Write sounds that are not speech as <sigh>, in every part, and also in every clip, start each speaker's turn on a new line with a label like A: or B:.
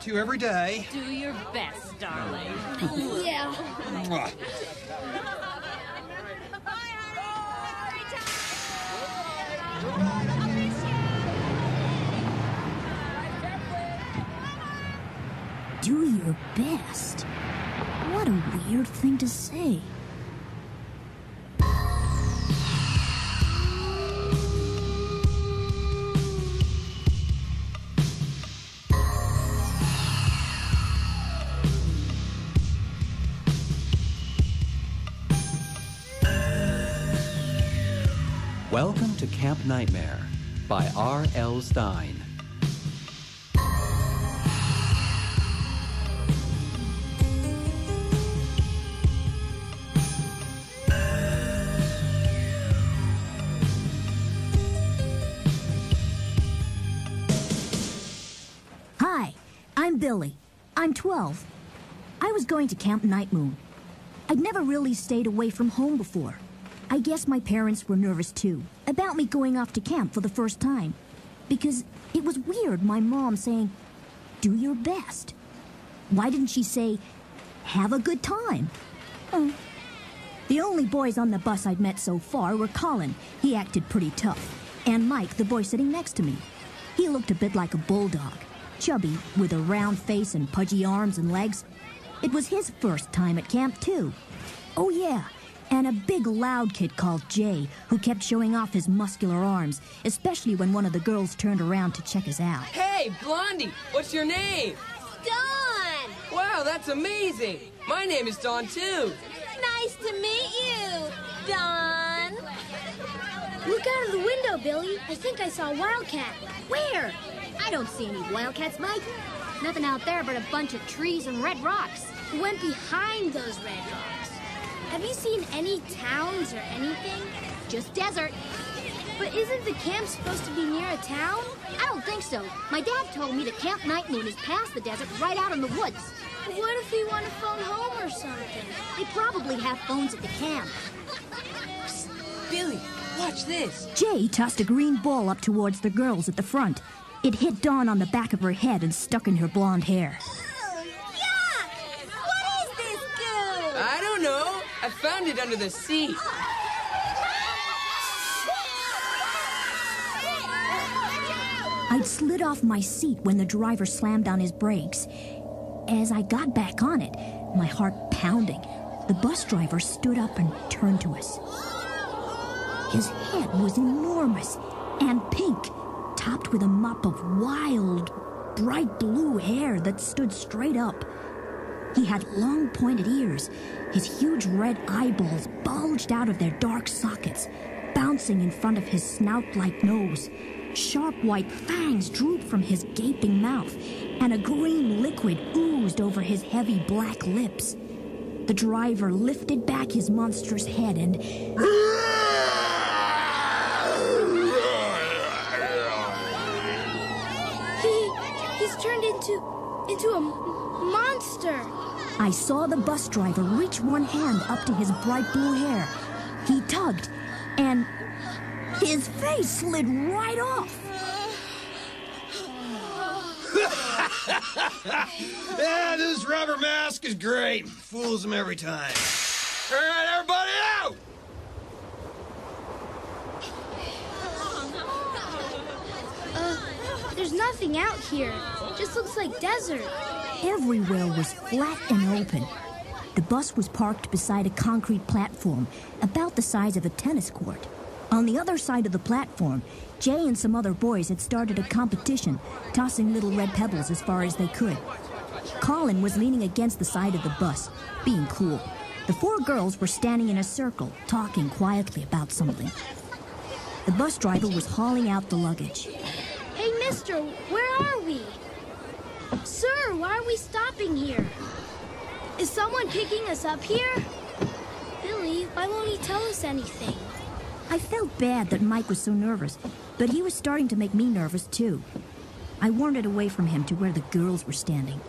A: to you every day.
B: Do your best, darling.
C: yeah.
A: Mwah.
C: Do your best. What a weird thing to say.
D: To Camp Nightmare by R. L. Stine.
C: Hi, I'm Billy. I'm 12. I was going to Camp Night Moon. I'd never really stayed away from home before. I guess my parents were nervous too about me going off to camp for the first time. Because it was weird my mom saying, Do your best. Why didn't she say, Have a good time? Oh. The only boys on the bus I'd met so far were Colin. He acted pretty tough. And Mike, the boy sitting next to me. He looked a bit like a bulldog, chubby, with a round face and pudgy arms and legs. It was his first time at camp, too. Oh, yeah, and a big loud kid called Jay, who kept showing off his muscular arms, especially when one of the girls turned around to check us out.
E: Hey, Blondie, what's your name?
F: Dawn!
E: Wow, that's amazing. My name is Dawn, too.
F: Nice to meet you, Dawn. Look out of the window, Billy. I think I saw a wildcat.
C: Where? I don't see any wildcats, Mike. Nothing out there but a bunch of trees and red rocks.
F: Who went behind those red rocks? Have you seen any towns or anything?
C: Just desert.
F: But isn't the camp supposed to be near a town?
C: I don't think so. My dad told me that Camp Night Moon is past the desert, right out in the woods.
F: What if we want to phone home or something?
C: They probably have phones at the camp.
E: Billy, watch this.
C: Jay tossed a green ball up towards the girls at the front. It hit Dawn on the back of her head and stuck in her blonde hair.
F: Yuck! What is this goo?
E: I don't know. I found it under the seat.
C: I'd slid off my seat when the driver slammed on his brakes. As I got back on it, my heart pounding, the bus driver stood up and turned to us. His head was enormous and pink, topped with a mop of wild, bright blue hair that stood straight up. He had long pointed ears. His huge red eyeballs bulged out of their dark sockets, bouncing in front of his snout like nose. Sharp white fangs drooped from his gaping mouth, and a green liquid oozed over his heavy black lips. The driver lifted back his monstrous head and.
F: He he's turned into into a monster.
C: I saw the bus driver reach one hand up to his bright blue hair. He tugged, and his face slid right off. <laughs>
A: yeah, this rubber mask is great. Fools them every time. All right, everybody out!
F: There's nothing out here. It just looks like desert.
C: Everywhere was flat and open. The bus was parked beside a concrete platform about the size of a tennis court. On the other side of the platform, Jay and some other boys had started a competition, tossing little red pebbles as far as they could. Colin was leaning against the side of the bus, being cool. The four girls were standing in a circle, talking quietly about something. The bus driver was hauling out the luggage.
F: Hey, mister, where are we? Sir, why are we stopping here? Is someone picking us up here? Billy, why won't he tell us anything?
C: I felt bad that Mike was so nervous, but he was starting to make me nervous too. I wandered away from him to where the girls were standing.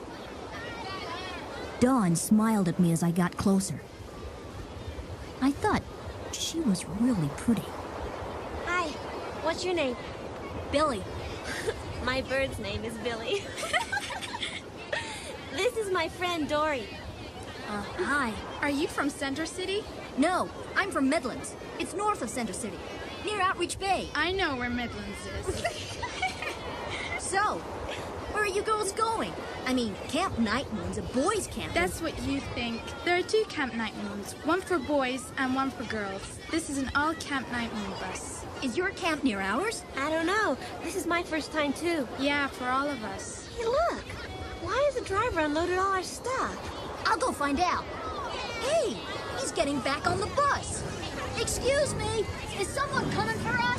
C: Dawn smiled at me as I got closer. I thought she was really pretty.
G: Hi, what's your name?
C: Billy. <laughs>
G: My bird's name is Billy. <laughs> this is my friend Dori.
C: Uh, hi.
H: Are you from Center City?
C: No, I'm from Midlands. It's north of Center City, near Outreach Bay.
H: I know where Midlands is. <laughs>
C: So, where are you girls going? I mean, Camp Night Moon's a boys' camp.
H: That's what you think. There are two Camp Night Moons, one for boys and one for girls. This is an all Camp Night Moon bus.
C: Is your camp near ours?
G: I don't know. This is my first time too.
H: Yeah, for all of us.
G: Hey, look. Why has the driver unloaded all our stuff?
C: I'll go find out. Hey, he's getting back on the bus. Excuse me, is someone coming for us?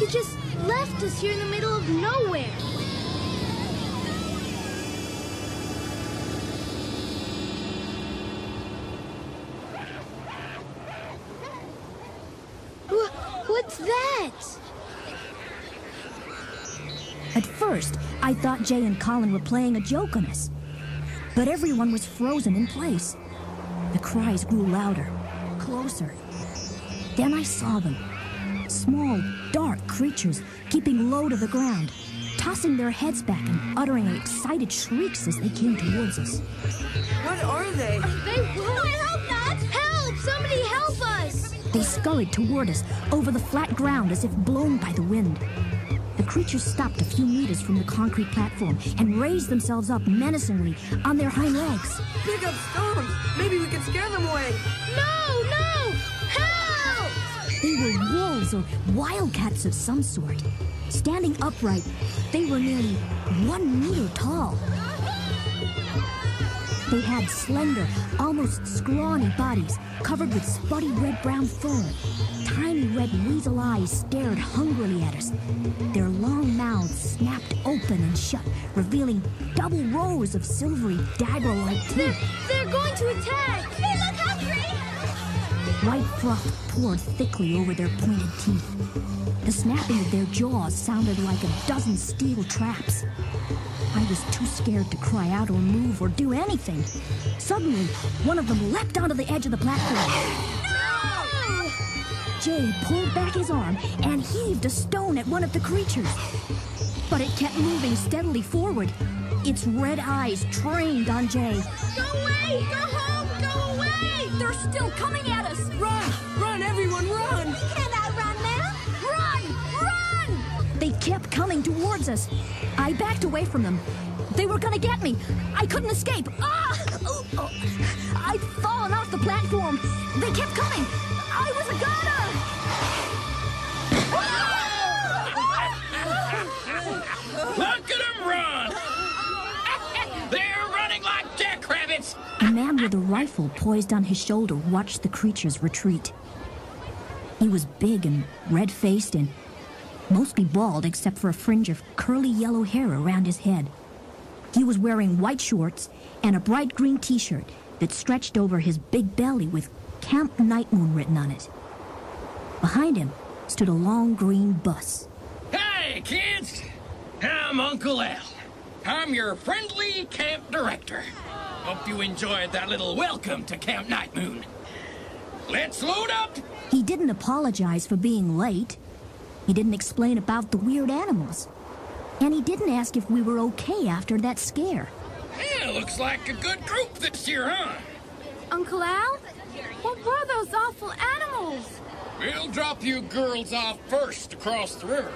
F: He just left us here in the middle of nowhere. What's that?
C: At first, I thought Jay and Colin were playing a joke on us. But everyone was frozen in place. The cries grew louder, closer. Then I saw them. Small, dark creatures keeping low to the ground, tossing their heads back and uttering excited shrieks as they came towards us.
E: What are they?
F: They will. I hope not. Help! Somebody help us!
C: They scurried toward us over the flat ground as if blown by the wind. The creatures stopped a few meters from the concrete platform and raised themselves up menacingly on their hind legs.
E: Pick up stones. Maybe we can scare them away.
F: No! No! Help!
C: They were wolves or wildcats of some sort. Standing upright, they were nearly one meter tall. They had slender, almost scrawny bodies covered with spotty red-brown fur. Tiny red weasel eyes stared hungrily at us. Their long mouths snapped open and shut, revealing double rows of silvery dagger-like
F: They're,
C: teeth.
F: they're going to attack! Hey, look!
C: White froth poured thickly over their pointed teeth. The snapping of their jaws sounded like a dozen steel traps. I was too scared to cry out or move or do anything. Suddenly, one of them leapt onto the edge of the platform. Jay pulled back his arm and heaved a stone at one of the creatures. But it kept moving steadily forward, its red eyes trained on Jay.
F: Go away! Go home! Go away!
C: They're still coming at towards us. I backed away from them. They were gonna get me. I couldn't escape. Ah! Oh, oh. I'd fallen off the platform. They kept coming. I was a goner.
I: Look at them run! They're running like jackrabbits!
C: A man with a rifle poised on his shoulder watched the creatures retreat. He was big and red faced and mostly bald except for a fringe of curly yellow hair around his head. He was wearing white shorts and a bright green t shirt that stretched over his big belly with Camp Night Moon written on it. Behind him stood a long green bus.
I: Hey, kids! I'm Uncle Al. I'm your friendly camp director. Hope you enjoyed that little welcome to Camp Night Moon. Let's load up!
C: He didn't apologize for being late. He didn't explain about the weird animals. And he didn't ask if we were okay after that scare.
I: Yeah, looks like a good group this year, huh?
H: Uncle Al? What were those awful animals?
I: We'll drop you girls off first across the river.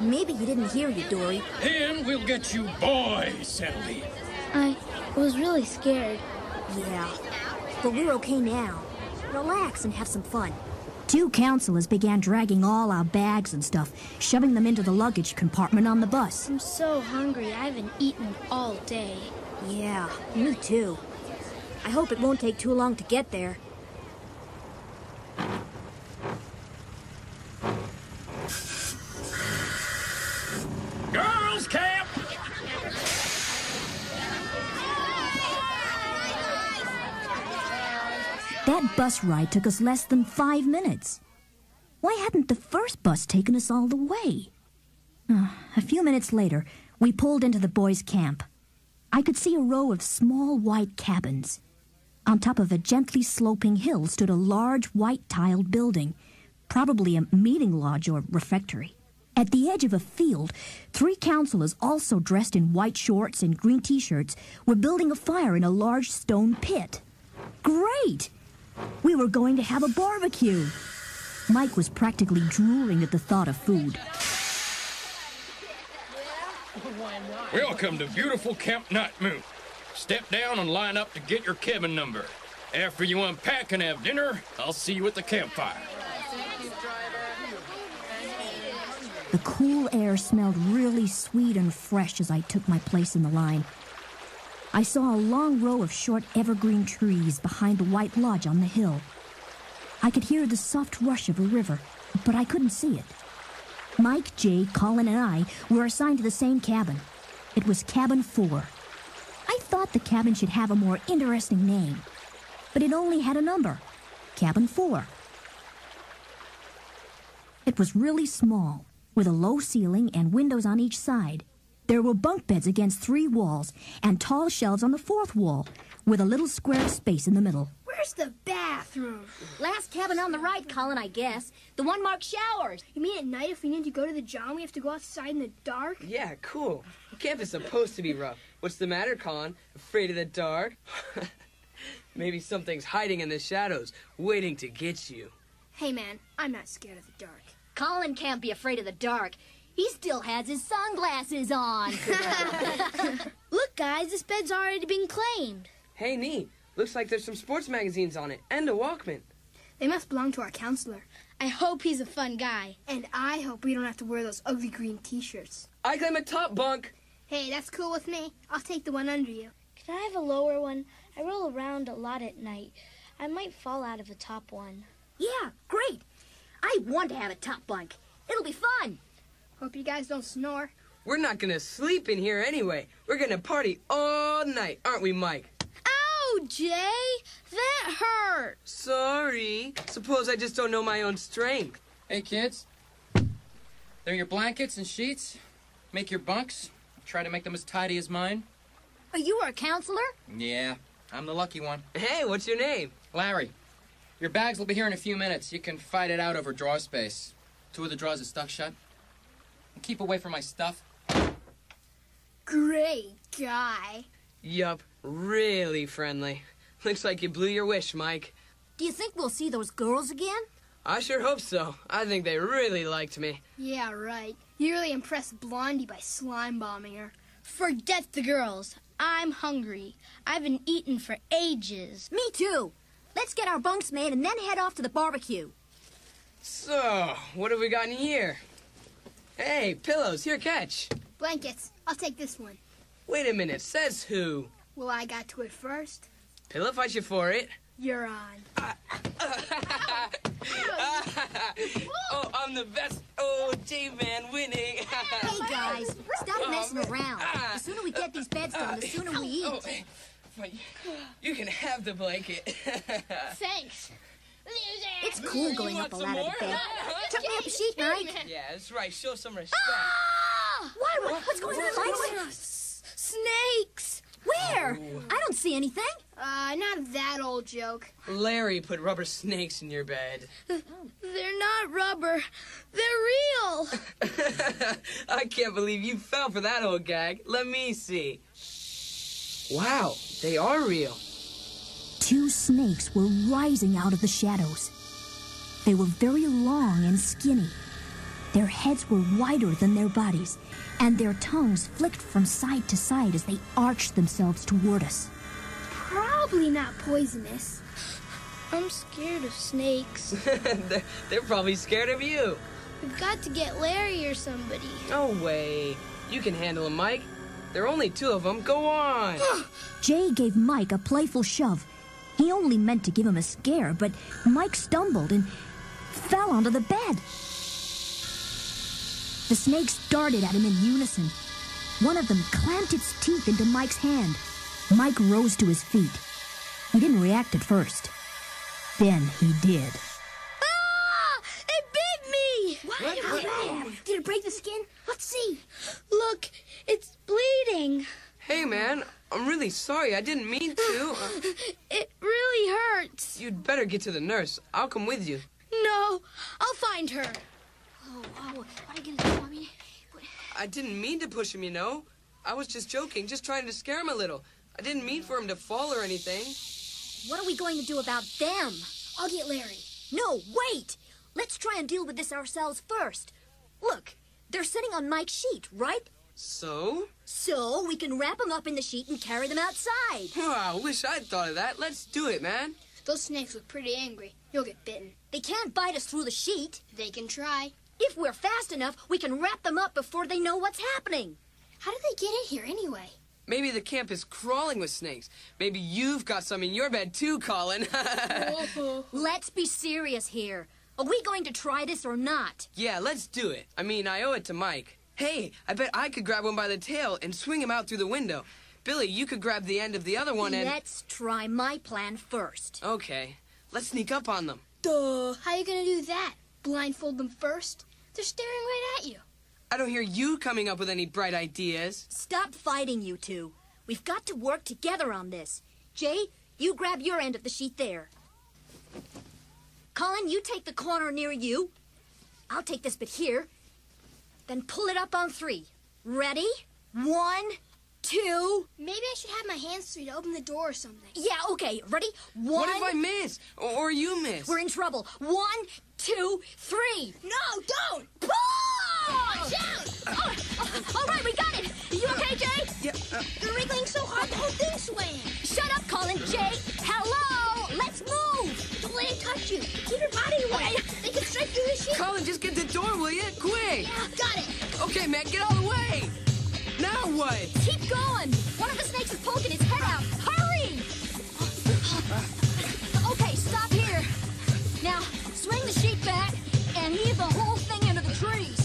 C: Maybe he didn't hear you, Dori.
I: Then we'll get you boys settled in.
F: I was really scared.
C: Yeah. But we're okay now. Relax and have some fun. Two counselors began dragging all our bags and stuff, shoving them into the luggage compartment on the bus.
F: I'm so hungry. I haven't eaten all day.
C: Yeah, me too. I hope it won't take too long to get there.
I: Girls camp!
C: That bus ride took us less than five minutes. Why hadn't the first bus taken us all the way? Ah, a few minutes later, we pulled into the boys' camp. I could see a row of small white cabins. On top of a gently sloping hill stood a large white tiled building, probably a meeting lodge or refectory. At the edge of a field, three counselors, also dressed in white shorts and green t shirts, were building a fire in a large stone pit. Great! We were going to have a barbecue. Mike was practically drooling at the thought of food.
I: Welcome to beautiful Camp Night Moon. Step down and line up to get your cabin number. After you unpack and have dinner, I'll see you at the campfire.
C: The cool air smelled really sweet and fresh as I took my place in the line. I saw a long row of short evergreen trees behind the white lodge on the hill. I could hear the soft rush of a river, but I couldn't see it. Mike, Jay, Colin, and I were assigned to the same cabin. It was Cabin 4. I thought the cabin should have a more interesting name, but it only had a number Cabin 4. It was really small, with a low ceiling and windows on each side. There were bunk beds against three walls and tall shelves on the fourth wall, with a little square of space in the middle.
F: Where's the bathroom?
C: Last cabin on the right, Colin, I guess. The one marked showers.
F: You mean at night if we need to go to the John, we have to go outside in the dark?
E: Yeah, cool. Camp is supposed to be rough. What's the matter, Colin? Afraid of the dark? <laughs> Maybe something's hiding in the shadows, waiting to get you.
F: Hey, man, I'm not scared of the dark.
C: Colin can't be afraid of the dark. He still has his sunglasses on. <laughs>
F: Look, guys, this bed's already been claimed.
E: Hey, neat. Looks like there's some sports magazines on it, and a Walkman.
F: They must belong to our counselor. I hope he's a fun guy. And I hope we don't have to wear those ugly green t-shirts.
E: I claim a top bunk.
F: Hey, that's cool with me. I'll take the one under you.
G: Can I have a lower one? I roll around a lot at night. I might fall out of the top one.
C: yeah, great. I want to have a top bunk. It'll be fun.
F: Hope you guys don't snore.
E: We're not gonna sleep in here anyway. We're gonna party all night, aren't we, Mike?
F: Ow, Jay! That hurt!
E: Sorry. Suppose I just don't know my own strength.
I: Hey, kids. They're your blankets and sheets. Make your bunks. Try to make them as tidy as mine.
C: Are you our counselor?
I: Yeah, I'm the lucky one.
E: Hey, what's your name?
I: Larry, your bags will be here in a few minutes. You can fight it out over drawer space. Two of the drawers are stuck shut. And keep away from my stuff.
F: Great guy.
E: Yup, really friendly. Looks like you blew your wish, Mike.
C: Do you think we'll see those girls again?
E: I sure hope so. I think they really liked me.
F: Yeah, right. You really impressed Blondie by slime bombing her. Forget the girls. I'm hungry. I've been eating for ages.
C: Me too. Let's get our bunks made and then head off to the barbecue.
E: So, what have we got in here? Hey, pillows, here, catch.
F: Blankets. I'll take this one.
E: Wait a minute, says who?
F: Well, I got to it first.
E: Pillow fight you for it.
F: You're on. <laughs>
E: oh, I'm the best. Oh, J-Man winning.
C: Hey guys, stop oh, messing around. Ah. The sooner we get these beds done, the sooner we
E: Oh,
C: eat.
E: Oh, but you can have the blanket. <laughs>
F: Thanks.
C: It's cool
E: You
C: going up a ladder
E: more?
C: to bed. Tuck me up a sheet, Mike.
E: yeah, that's right. Show some respect.
C: Why? What- What's going on, Mike?
F: Snakes!
C: Where? I don't see anything.
F: Uh, not that old joke.
E: Larry put rubber snakes in your bed. <laughs>
F: They're not rubber. They're real. <laughs>
E: I can't believe you fell for that old gag. Let me see. Wow, they are real.
C: Two snakes were rising out of the shadows. They were very long and skinny. Their heads were wider than their bodies, and their tongues flicked from side to side as they arched themselves toward us.
F: Probably not poisonous. I'm scared of snakes. <laughs>
E: they're, they're probably scared of you.
F: We've got to get Larry or somebody.
E: No way. You can handle them, Mike. There are only two of them. Go on. <gasps>
C: Jay gave Mike a playful shove. He only meant to give him a scare, but Mike stumbled and fell onto the bed. The snakes darted at him in unison. One of them clamped its teeth into Mike's hand. Mike rose to his feet. He didn't react at first. Then he did.
F: Ah! It bit me!
C: What? Did it
F: break the skin? Let's see. Look, it's bleeding.
E: Hey, man, I'm really sorry. I didn't mean to. <sighs>
F: It really hurts.
E: you'd better get to the nurse. I'll come with you.
F: No, I'll find her. Oh, oh, what are you gonna do, mommy?
E: I didn't mean to push him, you know. I was just joking, just trying to scare him a little. I didn't mean for him to fall or anything.
C: What are we going to do about them?
F: I'll get Larry.
C: No, wait! Let's try and deal with this ourselves first. Look, they're sitting on Mike's sheet, right?
E: So?
C: So we can wrap them up in the sheet and carry them outside.
E: Wow, I wish I'd thought of that. Let's do it, man.
F: Those snakes look pretty angry. You'll get bitten.
C: They can't bite us through the sheet.
F: They can try.
C: If we're fast enough, we can wrap them up before they know what's happening.
F: How did they get in here anyway?
E: Maybe the camp is crawling with snakes. Maybe you've got some in your bed too, Colin. <laughs> <laughs>
C: Let's be serious here. Are we going to try this or not?
E: yeah, let's do it. I mean, I owe it to Mike. Hey, I bet I could grab one by the tail and swing him out through the window. Billy, you could grab the end of the other one and.
C: Let's try my plan first.
E: Okay, let's sneak up on them.
F: Duh. How are you gonna do that? Blindfold them first? They're staring right at you.
E: I don't hear you coming up with any bright ideas.
C: Stop fighting, you two. We've got to work together on this. Jay, you grab your end of the sheet there. Colin, you take the corner near you. I'll take this bit here. Then pull it up on three. Ready? One, two.
F: Maybe I should have my hands free to open the door or something.
C: Yeah, okay. Ready? One.
E: What if I miss? Or, or you miss?
C: We're in trouble. One, two, three.
F: No, don't!
C: Pull!
F: Watch out!
C: Oh, oh, all right, we got it. You okay, Jay?
E: Yeah, uh,
F: They're wriggling so hard the whole thing's swaying.
C: Shut up, Colin. Jay, hello. Let's move.
F: Let it touch you. Keep your body away. They can strike through the sheet.
E: Colin, just get the door, will you? Quick!
F: Yeah, got it.
E: Okay, man, get out of the way! Now what?
C: Keep going. One of the snakes is poking his head out. Hurry! okay, stop here. Now, swing the sheet back and heave the whole thing into the trees.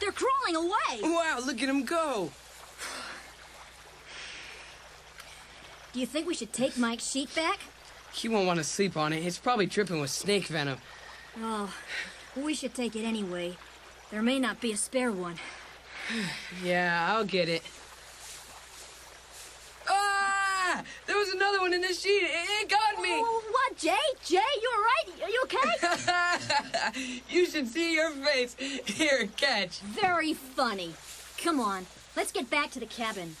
C: They're crawling away.
E: Wow, look at him go!
C: Do you think we should take Mike's sheet back?
E: He won't want to sleep on it. It's probably dripping with snake venom.
C: Oh, we should take it anyway. There may not be a spare one. <sighs>
E: Yeah, I'll get it. Ah! There was another one in the sheet. It, it got me.
C: Oh, what, Jay? Jay, you all right? Are you okay? <laughs>
E: you should see your face. <laughs> Here, catch.
C: Very funny. Come on, let's get back to the cabin.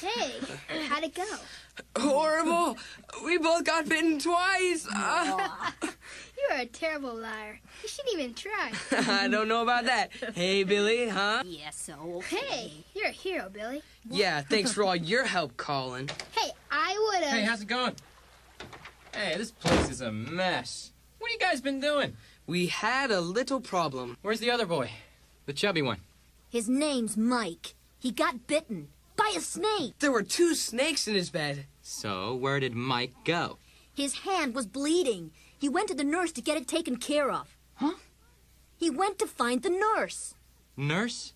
F: Hey, how'd it go?
E: Horrible. We both got bitten twice. Ah. <laughs>
F: You're a terrible liar. You shouldn't even try. <laughs>
E: I don't know about that. Hey, Billy, huh?
C: Yeah, so okay.
F: Hey, you're a hero, Billy.
E: Yeah, thanks for all your help, Colin.
F: Hey, I would have.
I: Hey, how's it going? Hey, this place is a mess. What you guys been doing?
E: We had a little problem.
I: Where's the other boy? The chubby one.
C: His name's Mike. He got bitten by a snake.
E: There were two snakes in his bed.
D: So, where did Mike go?
C: His hand was bleeding. He went to the nurse to get it taken care of.
D: Huh?
C: He went to find the nurse.
D: Nurse?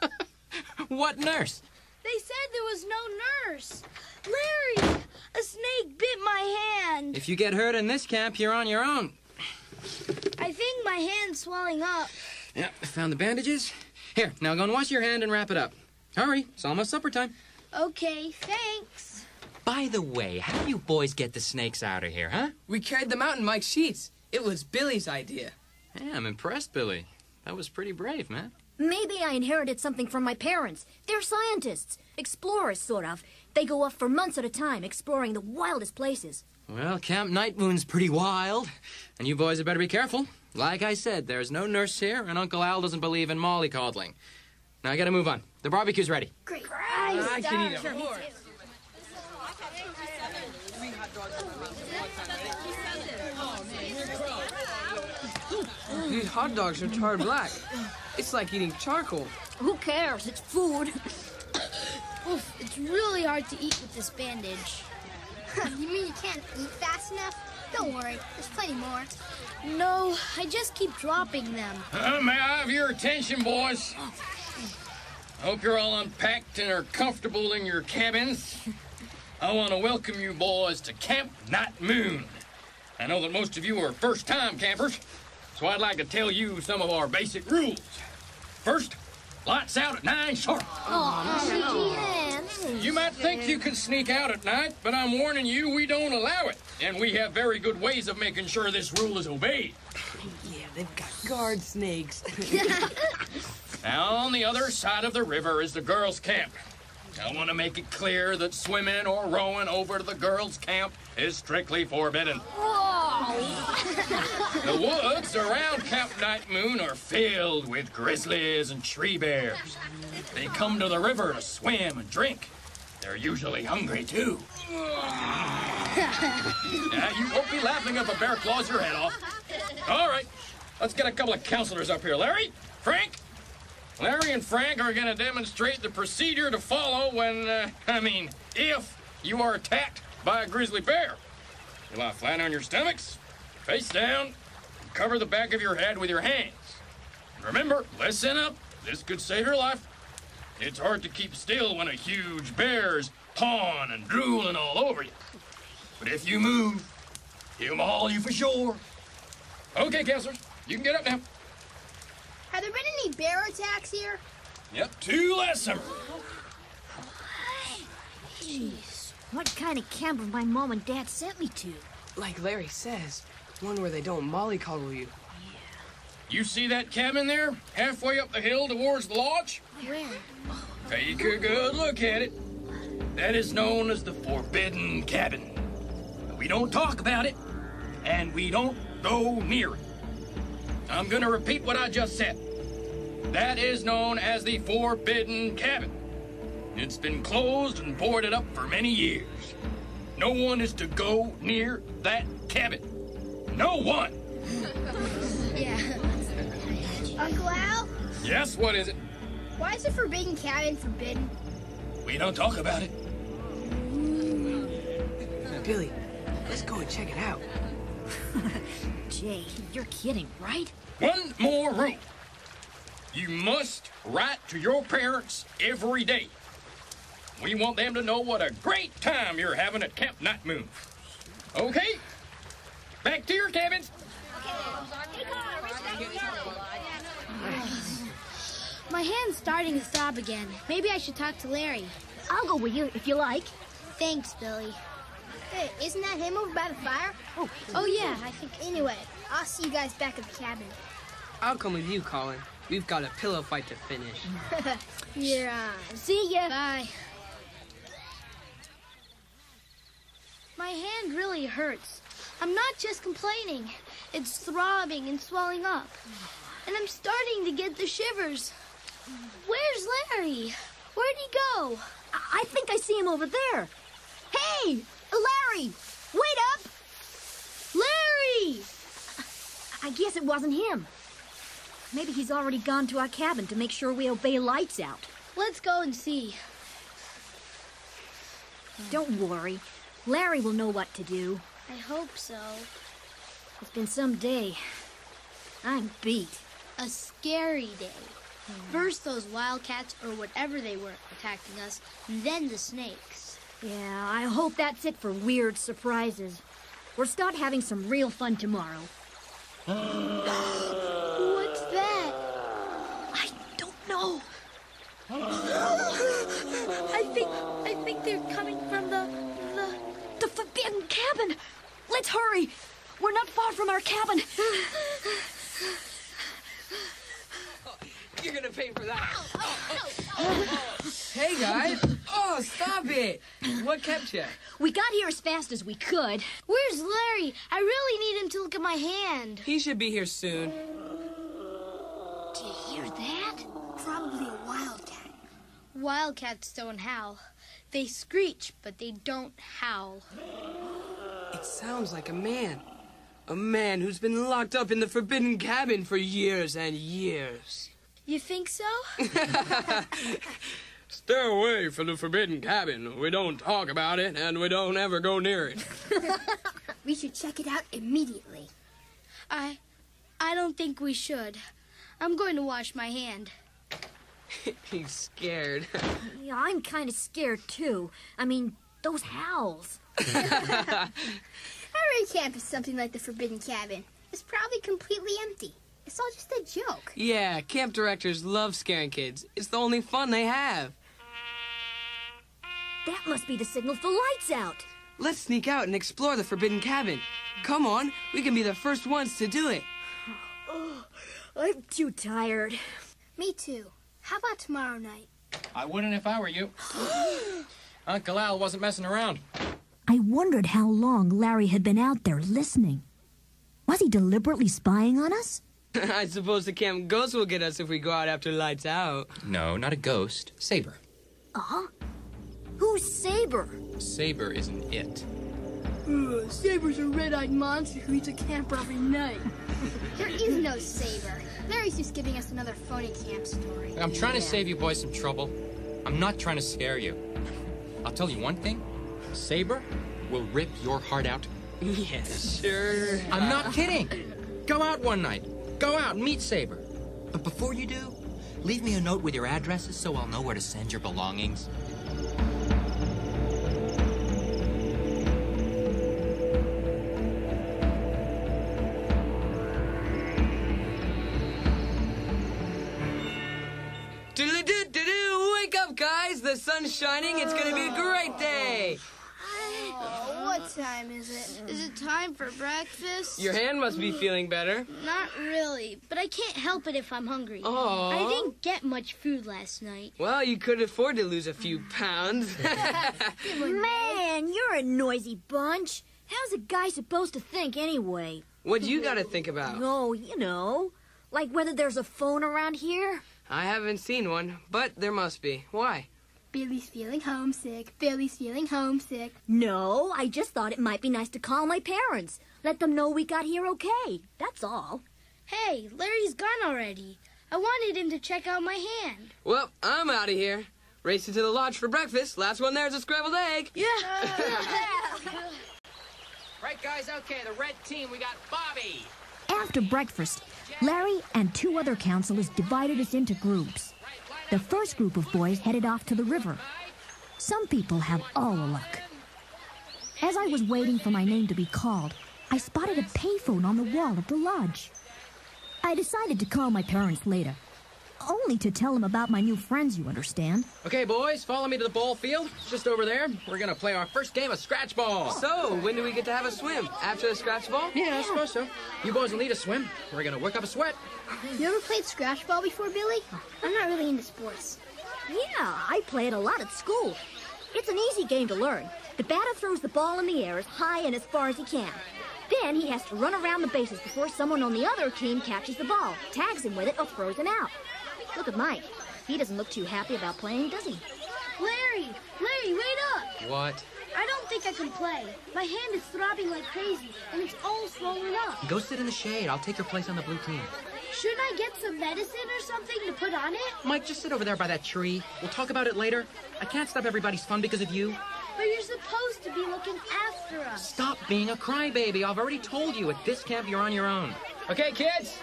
D: <laughs> what nurse?
F: They said there was no nurse. Larry, a snake bit my hand.
D: If you get hurt in this camp, you're on your own.
F: I think my hand's swelling up.
D: Yeah, found the bandages. Here, now go and wash your hand and wrap it up. Hurry, it's almost supper time.
F: Okay, thanks.
D: By the way, how do you boys get the snakes out of here, huh?
E: We carried them out in Mike's sheets. It was Billy's idea.
D: Yeah, I'm impressed, Billy. That was pretty brave, man.
C: Maybe I inherited something from my parents. They're scientists, explorers, sort of. They go off for months at a time, exploring the wildest places.
D: Well, Camp Night Moon's pretty wild, and you boys had better be careful. Like I said, there's no nurse here, and Uncle Al doesn't believe in mollycoddling. Now I gotta move on. The barbecue's ready.
F: Great.
E: I can eat a horse. These hot dogs are charred black. It's like eating charcoal.
C: Who cares? It's food. <coughs>
F: Oof, it's really hard to eat with this bandage. <laughs> you mean you can't eat fast enough? Don't worry, there's plenty more. No, I just keep dropping them.
I: Uh, may I have your attention, boys? I Hope you're all unpacked and are comfortable in your cabins. I want to welcome you boys to Camp Night Moon. I know that most of you are first time campers, so I'd like to tell you some of our basic rules. First, lights out at 9 sharp. Oh, You might think you can sneak out at night, but I'm warning you, we don't allow it. And we have very good ways of making sure this rule is obeyed. <laughs>
E: Yeah, they've got guard snakes.
I: Now, <laughs> <laughs> on the other side of the river is the girls' camp. I want to make it clear that swimming or rowing over to the girls' camp is strictly forbidden. the woods around Camp Night Moon are filled with grizzlies and tree bears. They come to the river to swim and drink. They're usually hungry, too. <laughs> now, you won't be laughing if a bear claws your head off. All right, let's get a couple of counselors up here. Larry, Frank, Larry and Frank are going to demonstrate the procedure to follow when, uh, <laughs> I mean, if you are attacked by a grizzly bear. You lie flat on your stomachs, face down, cover the back of your head with your hands. Remember, listen up. This could save your life. It's hard to keep still when a huge bear's pawing and drooling all over you. But if you move, he'll maul you for sure. Okay, counselors, you can get up now.
F: Have there been any bear attacks here?
I: Yep, two last summer.
C: Jeez, what kind of camp have my mom and dad sent me to?
E: like Larry says, one where they don't mollycoddle you. Yeah.
I: You see that cabin there, halfway up the hill towards the lodge?
C: Where?
I: Take a good look at it. That is known as the Forbidden Cabin. We don't talk about it, and we don't go near it. I'm gonna repeat what I just said. That is known as the Forbidden Cabin. It's been closed and boarded up for many years. No one is to go near that cabin. No one. <laughs>
F: Yeah. Uncle Al,
I: Yes, what is it?
F: why is the forbidden cabin forbidden?
I: We don't talk about it.
E: Billy, let's go and check it out. <laughs>
C: Jay, you're kidding, right?
I: One more rule. You must write to your parents every day. We want them to know what a great time you're having at Camp Night Moon. Okay? Back to your cabins.
F: My hand's starting to sob again. Maybe I should talk to Larry.
C: I'll go with you if you like.
F: Thanks, Billy. Hey, isn't that him over by the fire?
C: Oh,
F: Oh, yeah, I think. Anyway, I'll see you guys back at the cabin.
E: I'll come with you, Colin. We've got a pillow fight to finish. <laughs>
F: You're
C: see ya.
F: Bye. My hand really hurts. I'm not just complaining. It's throbbing and swelling up. And I'm starting to get the shivers. Where's Larry? Where'd he go?
C: I, I think I see him over there. Hey, Larry, wait up!
F: Larry!
C: I guess it wasn't him. Maybe he's already gone to our cabin to make sure we obey lights out.
F: Let's go and see.
C: Don't worry. Larry will know what to do.
F: I hope so.
C: It's been some day. I'm beat.
F: A scary day. First those wildcats or whatever they were attacking us, and then the snakes.
C: Yeah, I hope that's it for weird surprises. We'll start having some real fun tomorrow.
F: What's that?
C: I don't know. <gasps>
F: I think I think they're coming from the the
C: The forbidden cabin! Let's hurry! We're not far from our cabin.
E: You're gonna pay for that. hey guys! Oh, stop it! What kept you?
C: We got here as fast as we could.
F: Where's Larry? I really need him to look at my hand.
E: He should be here soon.
C: Do you hear that?
F: Probably a wildcat. Wildcats don't howl. They screech, but they don't howl.
E: It sounds like a man. A man who's been locked up in the forbidden cabin for years and years.
F: You think so? <laughs>
I: Stay away from the forbidden cabin. We don't talk about it, and we don't ever go near it. <laughs>
F: we should check it out immediately. I I don't think we should. I'm going to wash my hand. <laughs>
E: He's scared. <laughs>
C: Yeah, I'm kind of scared too. I mean, those howls.
J: Our camp is something like the Forbidden Cabin. It's probably completely empty. It's all just a joke.
E: Yeah, camp directors love scaring kids. It's the only fun they have.
C: That must be the signal for lights out.
E: Let's sneak out and explore the Forbidden Cabin. Come on, we can be the first ones to do it. <gasps>
C: Oh, I'm too tired.
J: Me too. How about tomorrow night?
I: I wouldn't if I were you. <gasps> Uncle Al wasn't messing around.
C: I wondered how long Larry had been out there listening. Was he deliberately spying on us? <laughs>
E: I suppose the camp ghost will get us if we go out after lights out.
I: No, not a ghost. Saber.
C: Uh-huh. Who's Saber?
I: Saber isn't it.
F: Uh, Saber's a red-eyed monster who eats a camper every night. <laughs>
J: there is no Saber. Larry's just giving us another phony camp story.
I: I'm trying yeah. to save you boys some trouble. I'm not trying to scare you. I'll tell you one thing. Saber will rip your heart out.
E: Yes, sure.
I: I'm not kidding. Go out one night. Go out and meet Saber. But before you do, leave me a note with your addresses so I'll know where to send your belongings.
E: The sun's shining. It's gonna be a great day.
J: Oh, what time is it?
F: Is it time for breakfast?
E: Your hand must be feeling better.
F: Not really, but I can't help it if I'm hungry.
E: Oh.
F: I didn't get much food last night.
E: Well, you could afford to lose a few pounds. <laughs>
C: Man, you're a noisy bunch. How's a guy supposed to think anyway?
E: What do you gotta think about?
C: Oh, you know, like whether there's a phone around here.
E: I haven't seen one, but there must be. Why?
J: Billy's feeling homesick. Billy's feeling homesick.
C: No, I just thought it might be nice to call my parents. Let them know we got here okay. That's all.
F: Hey, Larry's gone already. I wanted him to check out my hand.
E: Well, I'm out of here. Racing to the lodge for breakfast. Last one there's a scrambled egg.
F: Yeah. <laughs> <laughs>
I: right, guys, okay, the red team, we got Bobby.
C: After breakfast, Larry and two other counselors divided us into groups. The first group of boys headed off to the river. Some people have all the luck. As I was waiting for my name to be called, I spotted a payphone on the wall of the lodge. I decided to call my parents later. Only to tell him about my new friends, you understand.
I: Okay, boys, follow me to the ball field. Just over there. We're gonna play our first game of scratch ball.
E: So, when do we get to have a swim? After the scratch ball?
I: Yeah, I suppose so. You boys will need a swim. We're gonna work up a sweat.
J: You ever played scratch ball before, Billy? I'm not really into sports.
C: Yeah, I play it a lot at school. It's an easy game to learn. The batter throws the ball in the air as high and as far as he can. Then he has to run around the bases before someone on the other team catches the ball, tags him with it, or throws him out. Look at Mike. He doesn't look too happy about playing, does he?
F: Larry! Larry, wait up!
I: What?
F: I don't think I can play. My hand is throbbing like crazy, and it's all swollen up.
I: Go sit in the shade. I'll take your place on the blue team.
F: Shouldn't I get some medicine or something to put on it?
I: Mike, just sit over there by that tree. We'll talk about it later. I can't stop everybody's fun because of you.
F: But you're supposed to be looking after us.
I: Stop being a crybaby. I've already told you at this camp you're on your own. Okay, kids?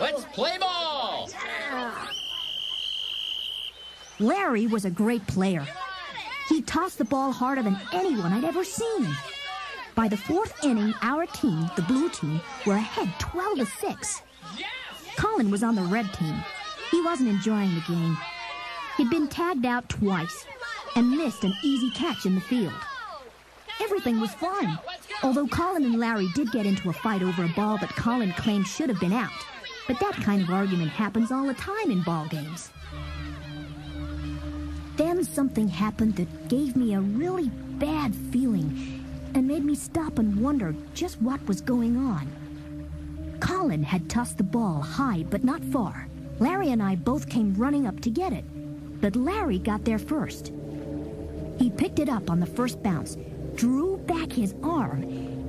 I: Let's play ball!
C: Larry was a great player. He tossed the ball harder than anyone I'd ever seen. By the fourth inning, our team, the blue team, were ahead 12 to 6. Colin was on the red team. He wasn't enjoying the game. He'd been tagged out twice and missed an easy catch in the field. Everything was fine, although Colin and Larry did get into a fight over a ball that Colin claimed should have been out. But that kind of argument happens all the time in ball games. Then something happened that gave me a really bad feeling and made me stop and wonder just what was going on. Colin had tossed the ball high but not far. Larry and I both came running up to get it, but Larry got there first. He picked it up on the first bounce, drew back his arm,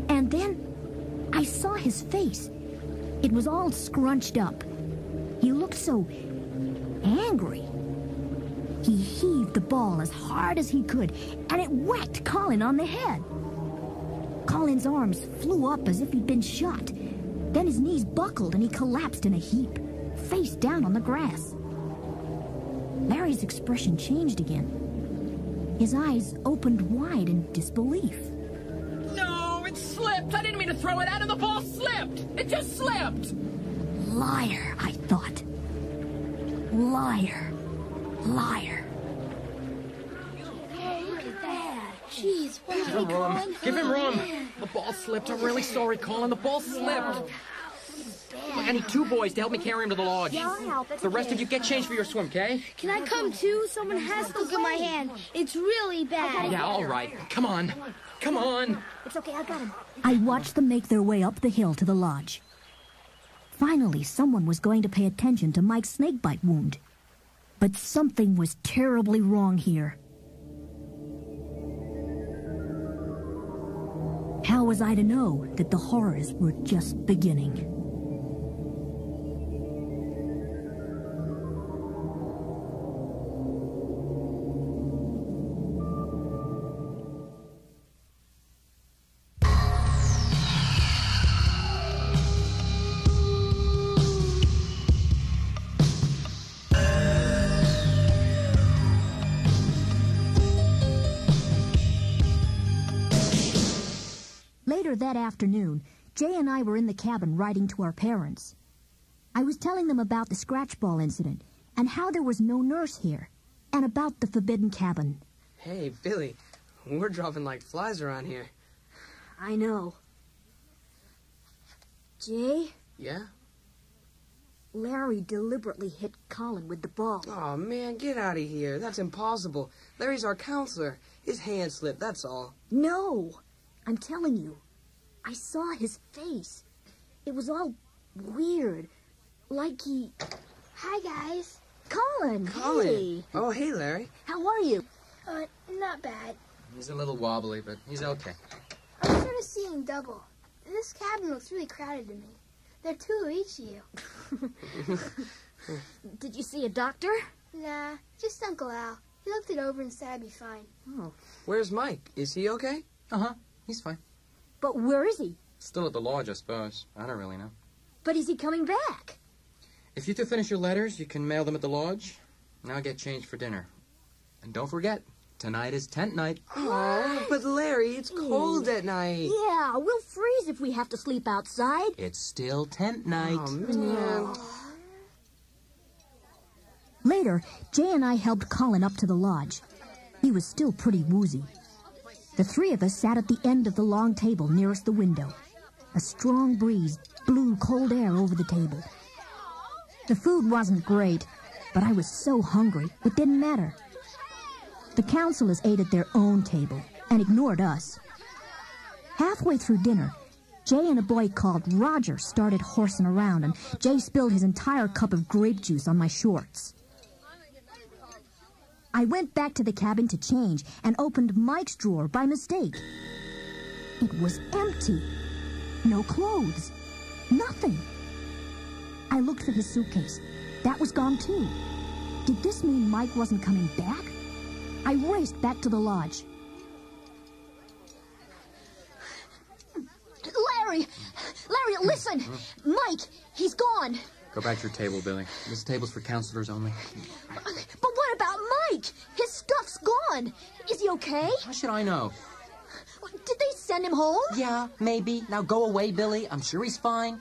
C: and then I saw his face. It was all scrunched up. He looked so angry. He heaved the ball as hard as he could, and it whacked Colin on the head. Colin's arms flew up as if he'd been shot. Then his knees buckled and he collapsed in a heap, face down on the grass. Larry's expression changed again. His eyes opened wide in disbelief.
I: No, it slipped. I didn't mean to throw it out, and the ball slipped. It just slipped.
C: Liar, I thought. Liar. Liar.
K: Look at that. Jeez, what
D: Give him room. Give him room. The ball slipped. I'm really sorry, Colin. The ball slipped. I need two boys to help me carry him to the lodge.
K: Yeah, I'll help. It's
D: The rest
K: okay.
D: of you get changed for your swim, okay?
K: Can I come too? Someone has to look at my hand. It's really bad.
D: Yeah, all right. Come on. Come on.
K: It's okay, I got him.
C: I watched them make their way up the hill to the lodge. Finally, someone was going to pay attention to Mike's snakebite wound. But something was terribly wrong here. How was I to know that the horrors were just beginning? Later that afternoon, Jay and I were in the cabin writing to our parents. I was telling them about the scratch ball incident and how there was no nurse here, and about the forbidden cabin.
E: Hey, Billy, we're dropping like flies around here.
C: I know. Jay,
E: Yeah?
C: Larry deliberately hit Colin with the ball.
E: Oh man, get out of here. That's impossible. Larry's our counselor. His hand slipped, that's all.
C: No, I'm telling you. I saw his face. It was all weird. Like he.
K: Hi, guys.
C: Colin!
E: Colin.
C: Hey!
E: Oh, hey, Larry.
C: How are you?
K: Uh, not bad.
D: He's a little wobbly, but he's okay.
K: I'm sort of seeing double. This cabin looks really crowded to me. There are two of each of you. <laughs>
C: Did you see a doctor?
K: Nah, just Uncle Al. He looked it over and said I'd be fine.
C: Oh.
E: Where's Mike? Is he okay?
D: Uh huh. He's fine.
C: But where is he?
D: Still at the lodge, I suppose. I don't really know.
C: But is he coming back?
D: If you two finish your letters, you can mail them at the lodge. Now get changed for dinner. And don't forget, tonight is tent night. <gasps>
E: Oh, but Larry, it's cold at night.
C: Yeah, we'll freeze if we have to sleep outside.
D: It's still tent night.
E: Oh, man.
C: Later, Jay and I helped Colin up to the lodge. He was still pretty woozy. The three of us sat at the end of the long table nearest the window. A strong breeze blew cold air over the table. The food wasn't great, but I was so hungry it didn't matter. The counselors ate at their own table and ignored us. Halfway through dinner, Jay and a boy called Roger started horsing around, and Jay spilled his entire cup of grape juice on my shorts. I went back to the cabin to change and opened Mike's drawer by mistake. It was empty. No clothes. Nothing. I looked for his suitcase. That was gone too. Did this mean Mike wasn't coming back? I raced back to the lodge. Larry! Larry, listen! Mike, he's gone!
D: Go back to your table, Billy. This table's for counselors only.
C: But what about Mike? His stuff's gone. Is he okay?
D: How should I know?
C: Did they send him home?
L: Yeah, maybe. Now go away, Billy. I'm sure he's fine.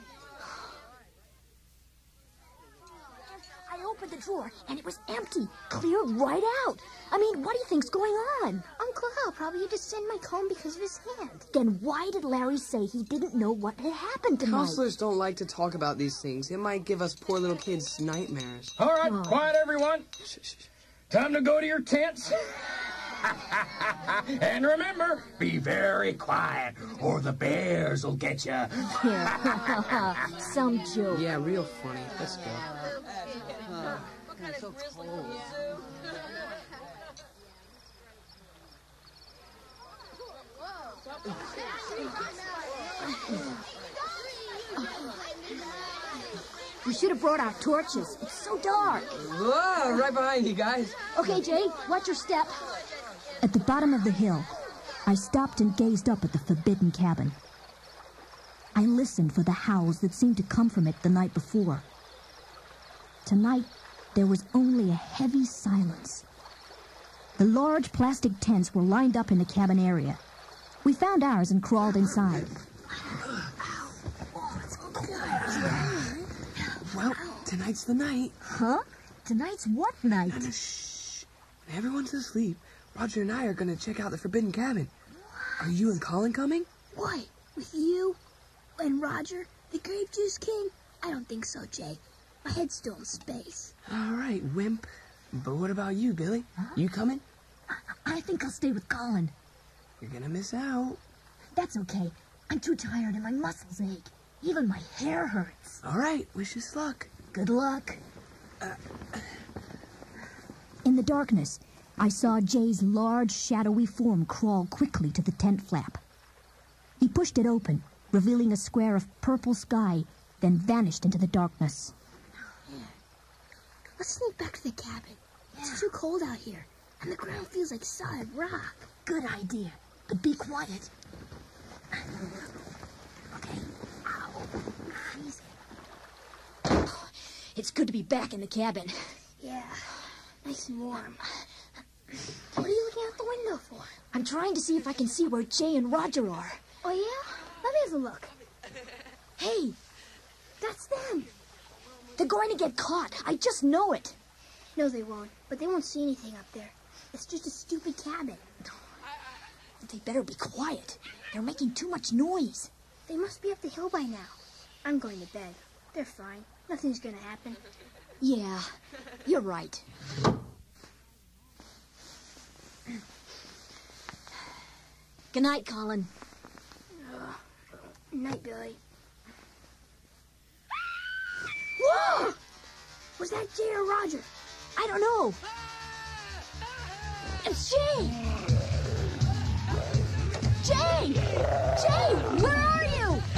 C: I opened the drawer and it was empty, cleared right out. I mean, what do you think's going on?
K: Uncle Al probably had to send Mike home because of his hand.
C: Then why did Larry say he didn't know what had happened to Mike?
E: Counselors don't like to talk about these things. It might give us poor little kids nightmares.
I: All right, quiet, everyone. Time to go to your tents. <laughs> and remember, be very quiet, or the bears will get you. <laughs>
C: Some joke.
E: Yeah, real funny. Let's go.
C: We should have brought our torches. It's so dark.
E: Whoa, right behind you guys.
C: Okay, Jay, watch your step. At the bottom of the hill, I stopped and gazed up at the forbidden cabin. I listened for the howls that seemed to come from it the night before. Tonight, there was only a heavy silence. The The large plastic tents were lined up in the cabin area. We found ours and crawled inside.
E: Oh, Well, tonight's the night.
C: Huh? Tonight's what night?
E: Uh, shh. When everyone's asleep, Roger and I are gonna check out the Forbidden Cabin. Are you and Colin coming?
J: What? With you? And Roger? The grape juice king? I don't think so, Jay. My head's still in space.
E: All right, wimp. But what about you, Billy? You coming?
C: I think I'll stay with Colin.
E: You're gonna miss out.
C: That's okay. I'm too tired and my muscles ache. Even my hair hurts.
E: All right, wish us luck.
C: Good luck. In the darkness, I saw Jay's large, shadowy form crawl quickly to the tent flap. He pushed it open, revealing a square of purple sky, then vanished into the darkness.
J: Let's sneak back to the cabin. It's too cold out here, and the ground feels like solid rock.
C: Good idea. But be quiet. Okay. It's good to be back in the cabin.
J: Yeah, nice and warm. What are you looking out the window for?
C: I'm trying to see if I can see where Jay and Roger are.
J: Oh, yeah? Let me have a look.
C: Hey,
J: That's them.
C: they're going to get caught. I just know it.
J: No, they won't. But they won't see anything up there. It's just a stupid cabin.
C: They better be quiet. They're making too much noise.
J: They must be up the hill by now. I'm going to bed. They're fine. Nothing's gonna happen.
C: Yeah, you're right. Good night, Colin.
J: Night, Billy. Whoa! Was that Jay or Roger?
C: I don't know. It's Jay! Jay! Jay, where are you?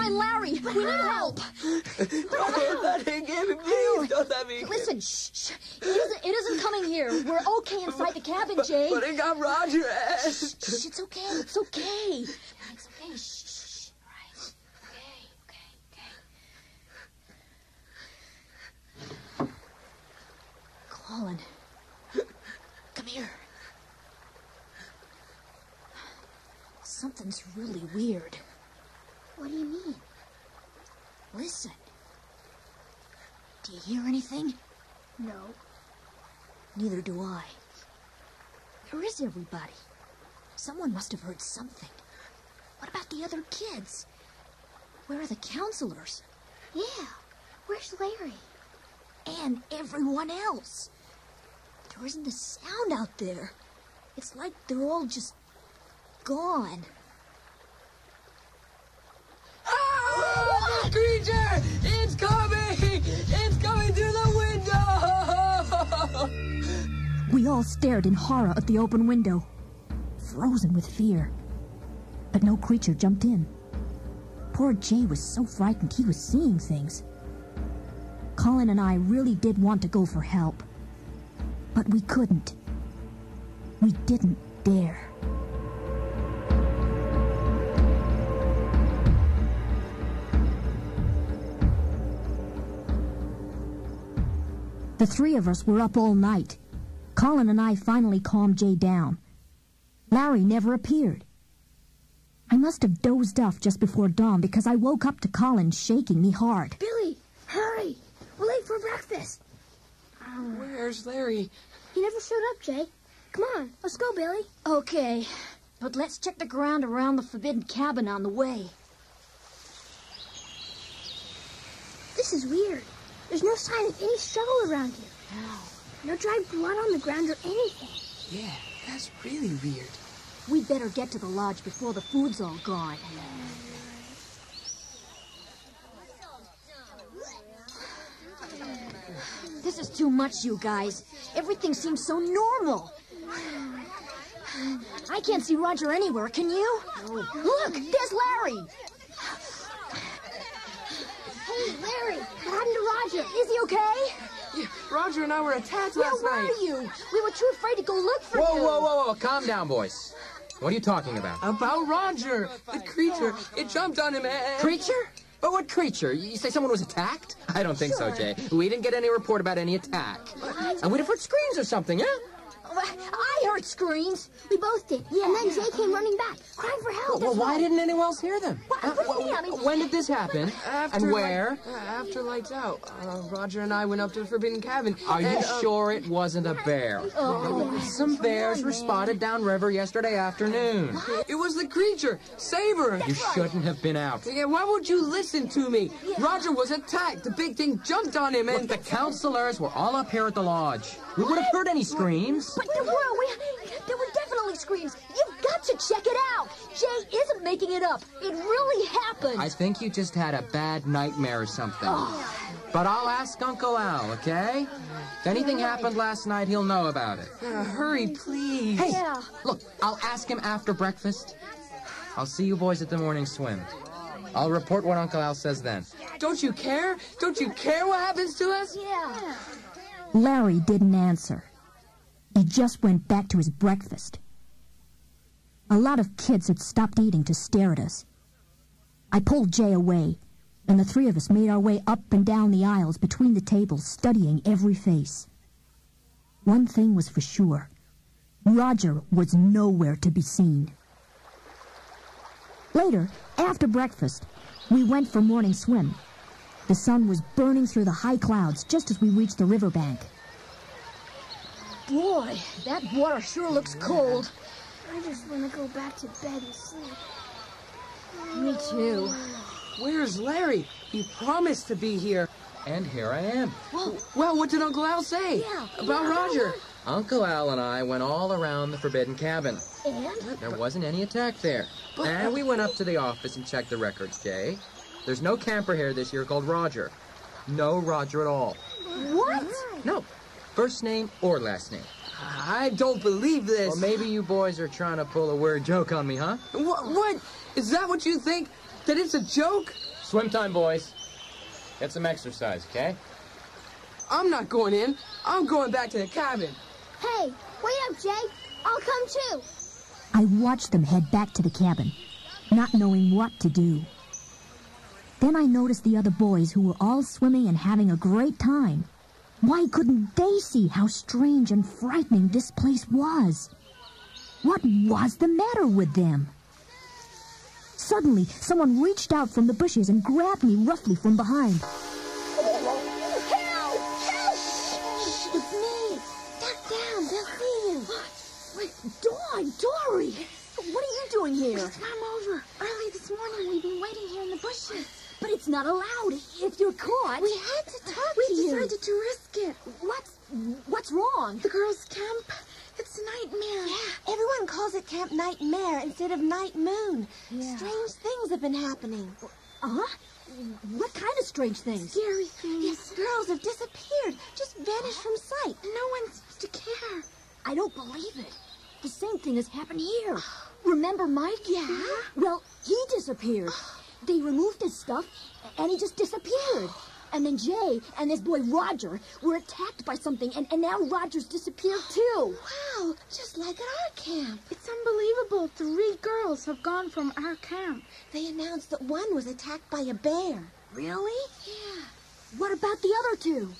E: him
C: We
E: get
C: have to
E: me.
C: find Larry. We need help.
E: Don't let him get me. Please don't let me.
C: Listen, shh, shh. It isn't, it isn't coming here. We're okay inside the cabin, Jay.
E: But it got Roger.
C: Shh, shh, it's okay. It's okay. It's okay. Shh, shh, shh. Okay, okay, okay. Colin, come here. Something's really weird.
J: What do you mean?
C: Listen. Do you hear anything?
J: No.
C: Neither do I. Where is everybody? Someone must have heard something. What about the other kids? Where are the counselors?
J: Yeah. Where's Larry?
C: And everyone else? There isn't a sound out there. It's like they're all just gone.
E: Ah! The creature! It's coming! It's coming through the window!
C: We all stared in horror at the open window, frozen with fear. But no creature jumped in. Poor Jay was so frightened he was seeing things. Colin and I really did want to go for help, but we couldn't. We didn't dare. The three of us were up all night. Colin and I finally calmed Jay down. Larry never appeared. I must have dozed off just before dawn because I woke up to Colin shaking me hard.
J: Billy, hurry! We're late for breakfast.
E: Oh, where's Larry?
J: He never showed up, Jay. Come on, let's go, Billy.
C: Okay, but let's check the ground around the forbidden cabin on the way.
J: This is weird. There's no sign of any struggle around here. No. No dried blood on the ground or anything.
E: Yeah, that's really weird.
C: We'd better get to the lodge before the food's all gone. This is too much, you guys. Everything seems so normal. I can't see Roger anywhere, can you? Look, there's Larry.
J: Hey, Larry, what happened to Roger?
C: Is he okay?
E: Yeah, Roger and I were attacked
C: Where
E: last
C: were you? We were too afraid to go look for
I: Whoa,
C: you.
I: whoa, whoa, whoa. Calm down, boys. What are you talking about?
E: About Roger, the creature. It jumped on him and...
I: Creature? But what creature? You say someone was attacked? I don't think so, Jay. We didn't get any report about any attack. And we'd have heard screams or something, yeah?
C: I heard screams.
J: We both did. Yeah. And then Jay came running back, crying for help.
I: Well, why didn't anyone else hear them?
C: What,
I: Uh,
C: what do you? I mean,
I: when did this happen?
E: After
I: and
E: light-
I: where?
E: uh, after lights out, uh, Roger and I went up to the Forbidden Cabin.
I: Are you
E: and, uh,
I: sure it wasn't a bear? Some bears were spotted downriver yesterday afternoon.
E: It was the creature, Saber.
I: You shouldn't have been out.
E: Yeah, why would you listen to me? Roger was attacked. The big thing jumped on him
I: Look,
E: and...
I: the counselors were all up here at the lodge. We would have heard any screams.
C: But there were, we, there were definitely screams. You've got to check it out. Jay isn't making it up. It really happened.
I: I think you just had a bad nightmare or something. But I'll ask Uncle Al, okay? If anything happened last night, he'll know about it.
E: Uh, hurry, please.
I: Hey, look, I'll ask him after breakfast. I'll see you boys at the morning swim. I'll report what Uncle Al says then.
E: Don't you care? Don't you care what happens to us?
C: Yeah. Larry didn't answer. He just went back to his breakfast. A lot of kids had stopped eating to stare at us. I pulled Jay away, and the three of us made our way up and down the aisles between the tables, studying every face. One thing was for sure. Roger was nowhere to be seen. Later, after breakfast, we went for morning swim. The sun was burning through the high clouds just as we reached the riverbank. Boy, that water sure looks cold.
J: I just want to go back to bed and sleep.
C: Me too.
E: Where's Larry? He promised to be here.
I: And here I am.
E: Well, what did Uncle Al say?
C: Yeah,
E: About Roger.
I: Uncle Al and I went all around the Forbidden Cabin.
J: And?
I: There wasn't any attack there. And we went up to the office and checked the records, Jay. There's no camper here this year called Roger. No Roger at all.
C: What?
I: No. First name or last name.
E: I don't believe this.
I: Or maybe you boys are trying to pull a weird joke on me, huh?
E: What? What? Is that what you think? That it's a joke?
I: Swim time, boys. Get some exercise, okay?
E: I'm not going in. I'm going back to the cabin.
J: Hey, wait up, Jay. I'll come too.
C: I watched them head back to the cabin, not knowing what to do. Then I noticed the other boys who were all swimming and having a great time. Why couldn't they see how strange and frightening this place was? What was the matter with them? Suddenly, someone reached out from the bushes and grabbed me roughly from behind.
J: Help! Help! Shh, it's me. Duck down. They'll see you.
C: Wait, Dawn, Dori, what are you doing here?
H: Swam over. Early this morning, we've been waiting here in the bushes.
C: But it's not allowed. If you're caught,
H: We had to talk
C: We
H: to you.
C: decided
H: to risk it.
C: what's what's wrong?
H: The girls' camp. It's nightmare.
M: Yeah, everyone calls it Camp Nightmare instead of Night Moon. Yeah. Strange things have been happening.
C: Uh-huh. What kind of strange things?
H: Scary things.
M: Yes, girls have disappeared, just vanished from sight.
H: No one seems to care.
C: I don't believe it. The same thing has happened here. Remember Mike? Yeah. Well, he disappeared. They removed his stuff, and he just disappeared. And then Jay and this boy Roger were attacked by something, and, and now Roger's disappeared too.
M: Wow, just like at our camp.
H: It's unbelievable. Three girls have gone from our camp.
M: They announced that one was attacked by a bear.
C: Really?
M: Yeah,
C: What about the other two?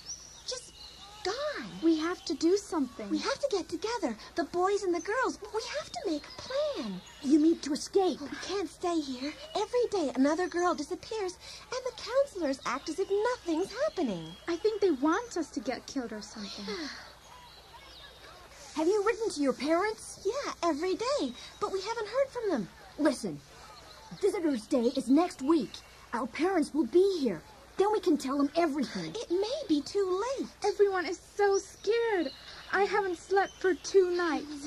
M: Gone.
H: We have to do something.
M: We have to get together, the boys and the girls. We have to make a plan.
C: You mean to escape?
M: We can't stay here. Every day another girl disappears, and the counselors act as if nothing's happening.
H: I think they want us to get killed or something. <sighs>
C: Have you written to your parents?
M: Yeah, every day, but we haven't heard from them.
C: Listen, Visitor's Day is next week. Our parents will be here. Then we can tell them everything.
M: It may be too late.
H: Everyone is so scared. I haven't slept for two nights.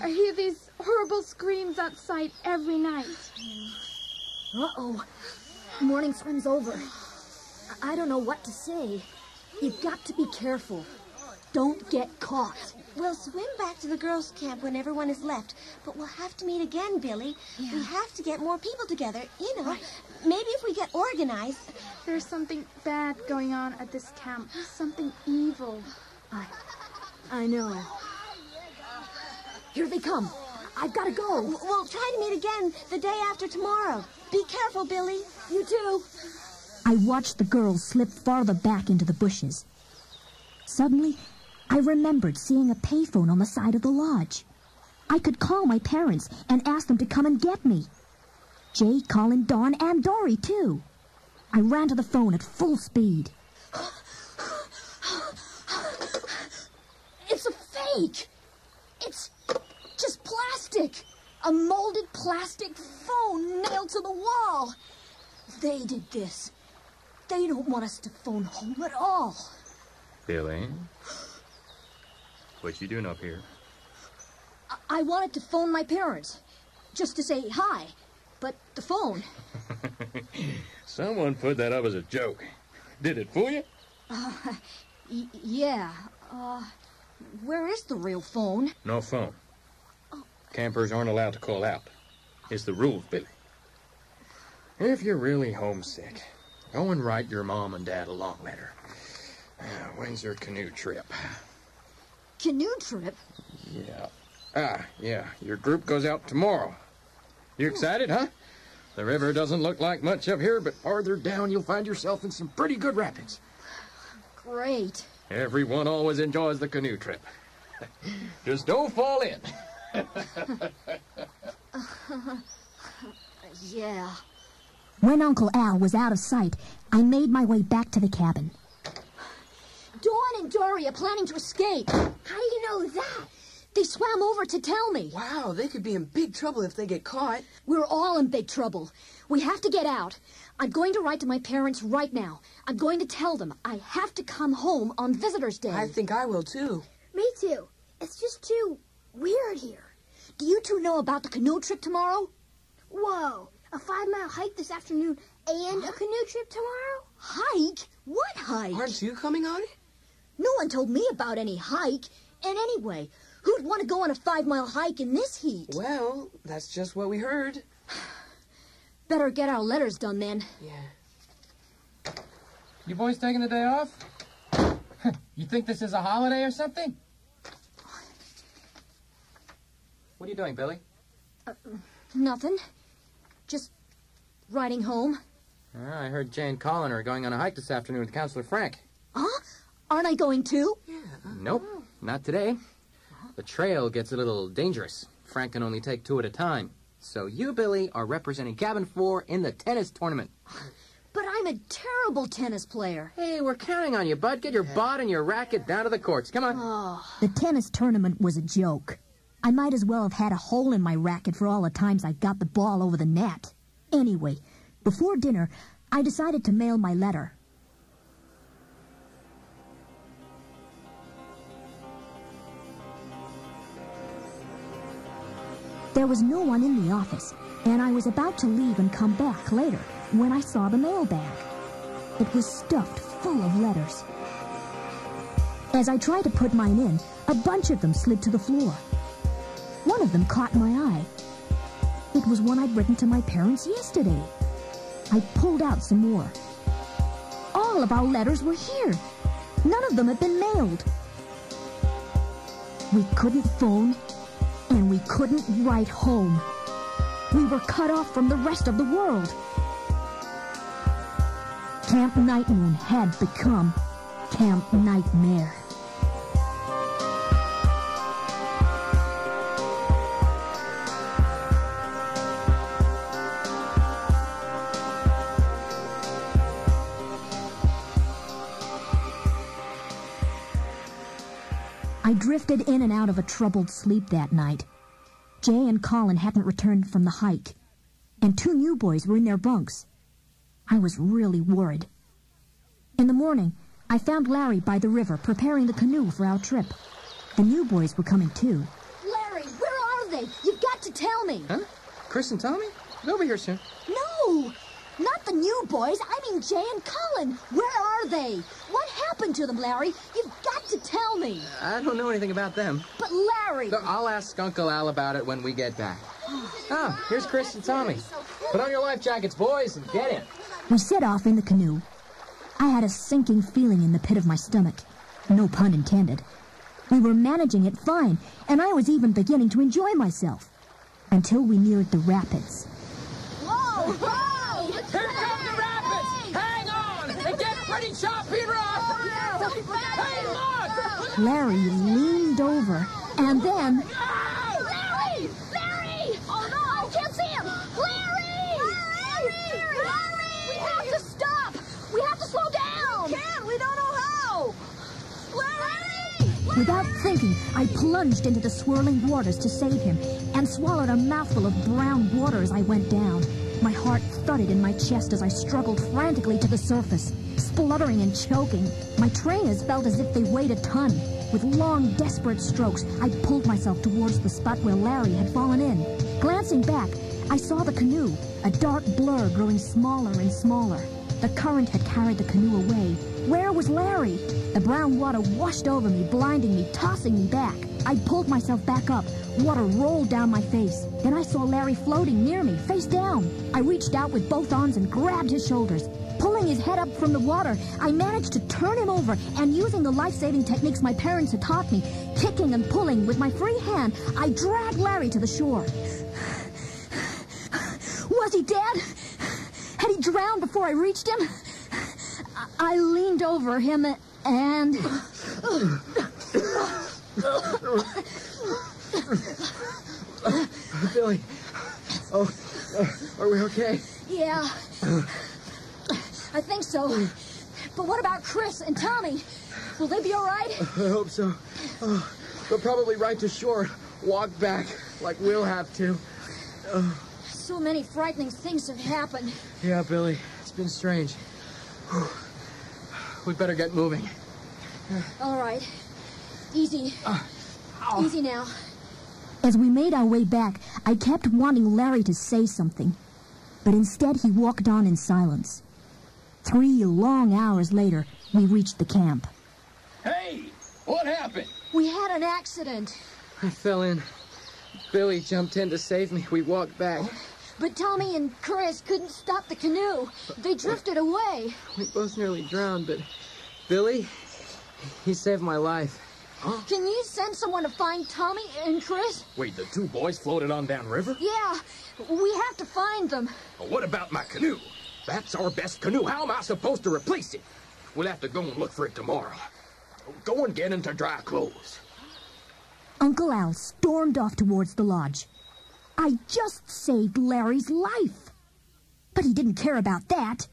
H: I hear these horrible screams outside every night.
C: Uh-oh. Morning swim's over. I- I don't know what to say. You've got to be careful. Don't get caught.
M: We'll swim back to the girls' camp when everyone is left, but we'll have to meet again, Billy. We have to get more people together. You know, maybe if we get organized.
H: There's something bad going on at this camp. Something evil.
C: I, I know. Here they come. I've got to go.
M: We'll try to meet again the day after tomorrow. Be careful, Billy.
C: You too. I watched the girls slip farther back into the bushes. Suddenly, I remembered seeing a payphone on the side of the lodge. I could call my parents and ask them to come and get me. Jay, Colin, Dawn, and Dori, too. I ran to the phone at full speed.
N: It's a fake. It's just plastic. A molded plastic phone nailed to the wall. They did this. They don't want us to phone home at all.
O: Billy? What you doing up here?
N: I, I wanted to phone my parents, just to say hi. But the phone. <laughs>
I: Someone put that up as a joke. Did it fool you?
N: Uh, <laughs> yeah. Uh, where is the real phone?
I: No phone. Campers aren't allowed to call out. It's the rules, Billy. If you're really homesick, go and write your mom and dad a long letter. Uh, when's your canoe trip?
N: Canoe trip?
I: Yeah. Ah, yeah. Your group goes out tomorrow. You excited, huh? The river doesn't look like much up here, but farther down you'll find yourself in some pretty good rapids.
N: Great.
I: Everyone always enjoys the canoe trip. <laughs> Just don't fall in. <laughs>
N: yeah.
C: When Uncle Al was out of sight, I made my way back to the cabin.
N: Dawn and Dori are planning to escape.
J: How do you know that?
N: They swam over to tell me.
E: Wow, they could be in big trouble if they get caught.
N: We're all in big trouble. We have to get out. I'm going to write to my parents right now. I'm going to tell them I have to come home on Visitor's Day.
E: I think I will too.
J: Me too. It's just too weird here.
N: Do you two know about the canoe trip tomorrow?
J: Whoa, a five mile hike this afternoon and a canoe trip tomorrow?
N: Hike? What hike?
E: Aren't you coming on it?
N: No one told me about any hike. And anyway, who'd want to go on a five mile hike in this heat?
E: Well, that's just what we heard. <sighs>
N: Better get our letters done then.
E: Yeah.
O: You boys taking the day off? <laughs> you think this is a holiday or something? What are you doing, Billy?
N: Uh, nothing. Just riding home.
O: Uh, I heard Jane and Colin are going on a hike this afternoon with Counselor Frank.
N: Huh? Aren't I going too?
E: Yeah.
O: Nope, not today. The trail gets a little dangerous. Frank can only take two at a time. So you, Billy, are representing Cabin 4 in the tennis tournament.
N: But I'm a terrible tennis player.
O: Hey, we're counting on you, bud. Get your bod and your racket down to the courts. Come on.
N: Oh.
C: The tennis tournament was a joke. I might as well have had a hole in my racket for all the times I got the ball over the net. Anyway, before dinner, I decided to mail my letter. There was no one in the office, and I was about to leave and come back later when I saw the mailbag. It was stuffed full of letters. As I tried to put mine in, a bunch of them slid to the floor. One of them caught my eye. It was one I'd written to my parents yesterday. I pulled out some more. All of our letters were here. None of them had been mailed. We couldn't phone, and we couldn't write home. We were cut off from the rest of the world. Camp Night Moon had become Camp Nightmare. I drifted in and out of a troubled sleep that night. Jay and Colin hadn't returned from the hike, and two new boys were in their bunks. I was really worried. In the morning, I found Larry by the river preparing the canoe for our trip. The new boys were coming too.
N: Larry, where are they? You've got to tell me.
O: Huh? Chris and Tommy? They'll be here soon.
N: No! Not the new boys. I mean Jay and Colin. Where are they? What happened to them, Larry? You've got to
P: to tell me.
D: I don't know anything about them.
P: But Larry.
D: So I'll ask Uncle Al about it when we get back. <sighs> Oh, here's Chris and Tommy. Put on your life jackets, boys, and get in.
C: We set off in the canoe. I had a sinking feeling in the pit of my stomach. No pun intended. We were managing it fine, and I was even beginning to enjoy myself. Until we neared the rapids.
I: Whoa! Whoa! Here come the rapids! Hang on! It gets pretty choppy rough! Hey, look!
C: Larry leaned over, and then
K: Larry! Larry! Oh no, I can't see him! Larry! Larry! Larry! We have to stop! We have to slow down!
P: We can't! We don't know how!
K: Larry!
C: Without thinking, I plunged into the swirling waters to save him and swallowed a mouthful of brown water as I went down. My heart thudded in my chest as I struggled frantically to the surface, spluttering and choking. My trainers felt as if they weighed a ton. With long, desperate strokes, I pulled myself towards the spot where Larry had fallen in. Glancing back, I saw the canoe, a dark blur growing smaller and smaller. The current had carried the canoe away. Where was Larry? The brown water washed over me, blinding me, tossing me back. I pulled myself back up. Water rolled down my face. Then I saw Larry floating near me, face down. I reached out with both arms and grabbed his shoulders. Pulling his head up from the water, I managed to turn him over, and using the life-saving techniques my parents had taught me, kicking and pulling with my free hand, I dragged Larry to the shore. Was he dead? Had he drowned before I reached him? I, leaned over him and...
D: Billy. Oh, uh, are we okay?
P: Yeah. I think so. But what about Chris and Tommy? Will they be all right?
D: I hope so. Oh, they'll probably ride to shore, walk back like we'll have to. Oh,
P: So many frightening things have happened.
D: yeah, Billy, it's been strange. Whew. We better get moving.
P: All right. Easy. Ah, Easy now.
C: As we made our way back, I kept wanting Larry to say something. But instead, he walked on in silence. Three long hours later, we reached the camp.
I: Hey! What happened?
P: We had an accident.
D: I fell in. Billy jumped in to save me. We walked back.
P: But Tommy and Chris couldn't stop the canoe. They drifted away.
D: We both nearly drowned, but Billy, he saved my life.
P: Can you send someone to find Tommy and Chris?
Q: Wait, the two boys floated on downriver?
P: Yeah, we have to find them.
Q: Well, what about my canoe? That's our best canoe. How am I supposed to replace it? We'll have to go and look for it tomorrow. Go and get into dry clothes.
C: Uncle Al stormed off towards the lodge. I just saved Larry's life. But he didn't care about that.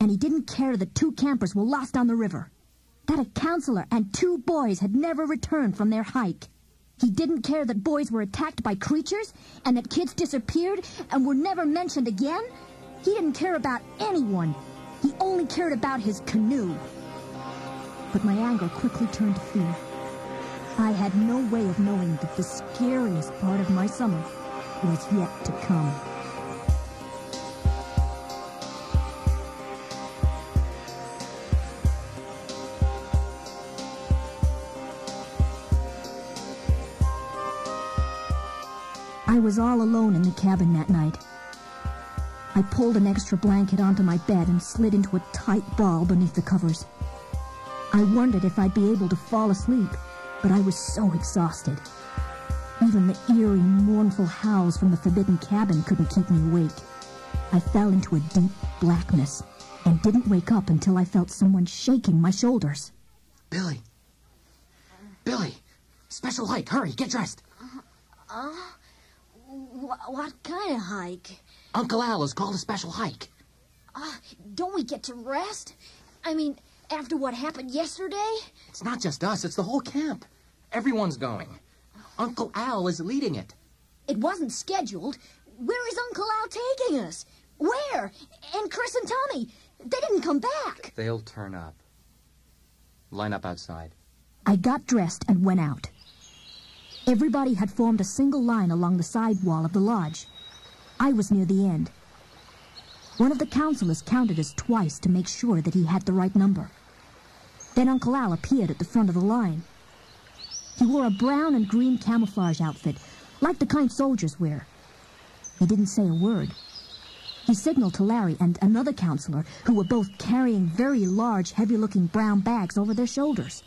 C: And he didn't care that two campers were lost on the river. That a counselor and two boys had never returned from their hike. He didn't care that boys were attacked by creatures and that kids disappeared and were never mentioned again. He didn't care about anyone. He only cared about his canoe. But my anger quickly turned to fear. I had no way of knowing that the scariest part of my summer was yet to come. I was all alone in the cabin that night. I pulled an extra blanket onto my bed and slid into a tight ball beneath the covers. I wondered if I'd be able to fall asleep, but I was so exhausted. Even the eerie, mournful howls from the forbidden cabin couldn't keep me awake. I fell into a deep blackness and didn't wake up until I felt someone shaking my shoulders.
L: Billy. Billy. Special hike. Hurry, get dressed.
P: Uh, wh- what kind of hike?
L: Uncle Al has called a special hike.
P: Uh, don't we get to rest? I mean, after what happened yesterday?
L: It's not just us, it's the whole camp. Everyone's going. Uncle Al is leading it.
P: It wasn't scheduled. Where is Uncle Al taking us? Where? And Chris and Tommy. They didn't come back.
D: They'll turn up. Line up outside.
C: I got dressed and went out. Everybody had formed a single line along the side wall of the lodge. I was near the end. One of the counselors counted us twice to make sure that he had the right number. Then Uncle Al appeared at the front of the line. He wore a brown and green camouflage outfit, like the kind soldiers wear. He didn't say a word. He signaled to Larry and another counselor, who were both carrying very large, heavy-looking brown bags over their shoulders.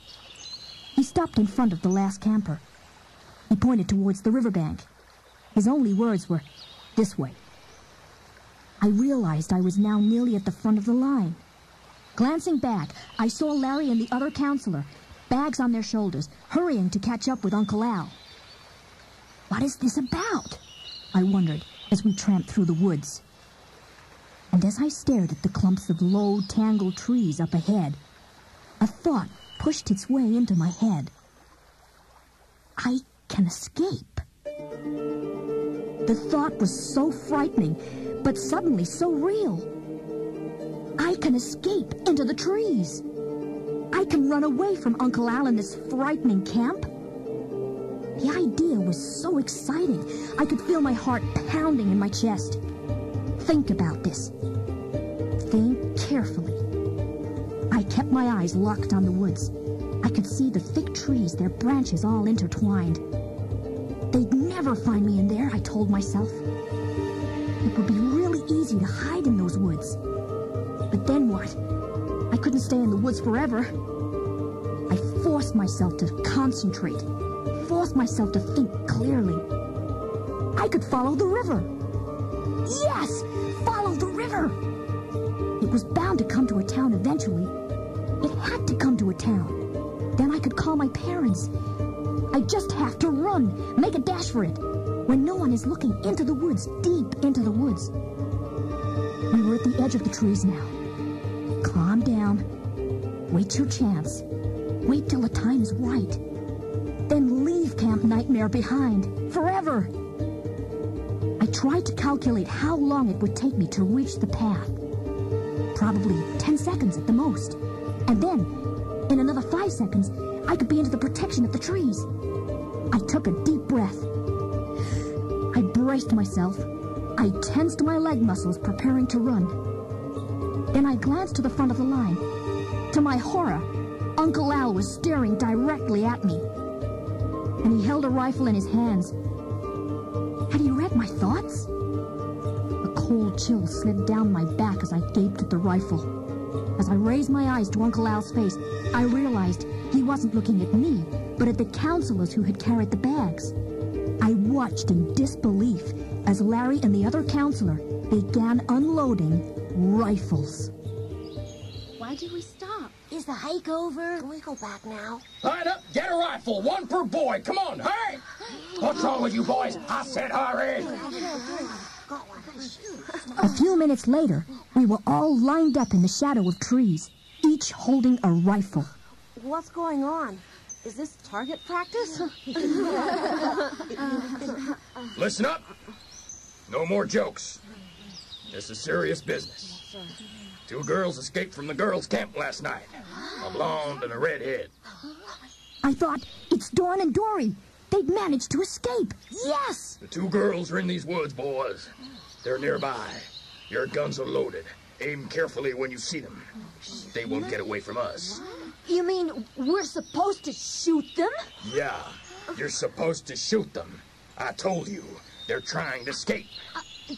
C: He stopped in front of the last camper. He pointed towards the riverbank. His only words were, this way. I realized I was now nearly at the front of the line. Glancing back, I saw Larry and the other counselor, bags on their shoulders, hurrying to catch up with Uncle Al. What is this about? I wondered as we tramped through the woods. And as I stared at the clumps of low, tangled trees up ahead, a thought pushed its way into my head. I can escape. The thought was so frightening, but suddenly so real. I can escape into the trees. I can run away from Uncle Al in this frightening camp. The idea was so exciting, I could feel my heart pounding in my chest. Think about this. Think carefully. I kept my eyes locked on the woods. I could see the thick trees, their branches all intertwined. They'd never find me in there, I told myself. It would be really easy to hide in those woods. But then what? I couldn't stay in the woods forever. I forced myself to concentrate, forced myself to think clearly. I could follow the river. Yes! Follow the river! It was bound to come to a town eventually. It had to come to a town. Then I could call my parents. I just have to run, make a dash for it, when no one is looking into the woods, deep into the woods. We were at the edge of the trees now. Down. Wait your chance. Wait till the time is right. Then leave Camp Nightmare behind, forever. I tried to calculate how long it would take me to reach the path. Probably 10 seconds at the most. And then, in another five seconds, I could be into the protection of the trees. I took a deep breath. I braced myself. I tensed my leg muscles, preparing to run. Then I glanced to the front of the line. To my horror, Uncle Al was staring directly at me. And he held a rifle in his hands. Had he read my thoughts? A cold chill slid down my back as I gaped at the rifle. As I raised my eyes to Uncle Al's face, I realized he wasn't looking at me, but at the counselors who had carried the bags. I watched in disbelief as Larry and the other counselor began unloading rifles.
M: Why did we stop? Is the hike over? Can we go back now?
I: Line up, get a rifle, one per boy. Come on, hurry! What's wrong with you boys? I said hurry!
C: A few minutes later, we were all lined up in the shadow of trees, each holding a rifle.
M: What's going on? Is this target practice?
I: Listen up. No more jokes. This is serious business. Two girls escaped from the girls' camp last night. A blonde and a redhead.
C: I thought, it's Dawn and Dori. They'd managed to escape. Yes!
I: The two girls are in these woods, boys. They're nearby. Your guns are loaded. Aim carefully when you see them. They won't get away from us.
P: You mean we're supposed to shoot them?
I: Yeah, you're supposed to shoot them. I told you, they're trying to escape.
P: Uh,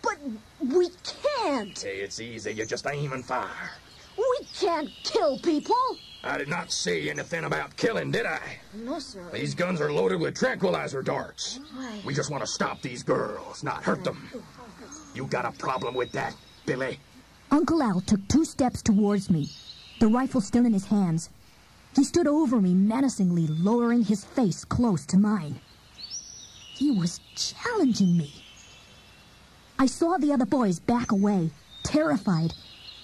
P: but we can't.
I: Say it's easy, you just aim and fire.
P: We can't kill people.
I: I did not say anything about killing, did I?
P: No, sir.
I: These guns are loaded with tranquilizer darts. Why? We just want to stop these girls, not hurt them. You got a problem with that, Billy?
C: Uncle Al took two steps towards me, the rifle still in his hands. He stood over me menacingly, lowering his face close to mine. He was challenging me. I saw the other boys back away, terrified.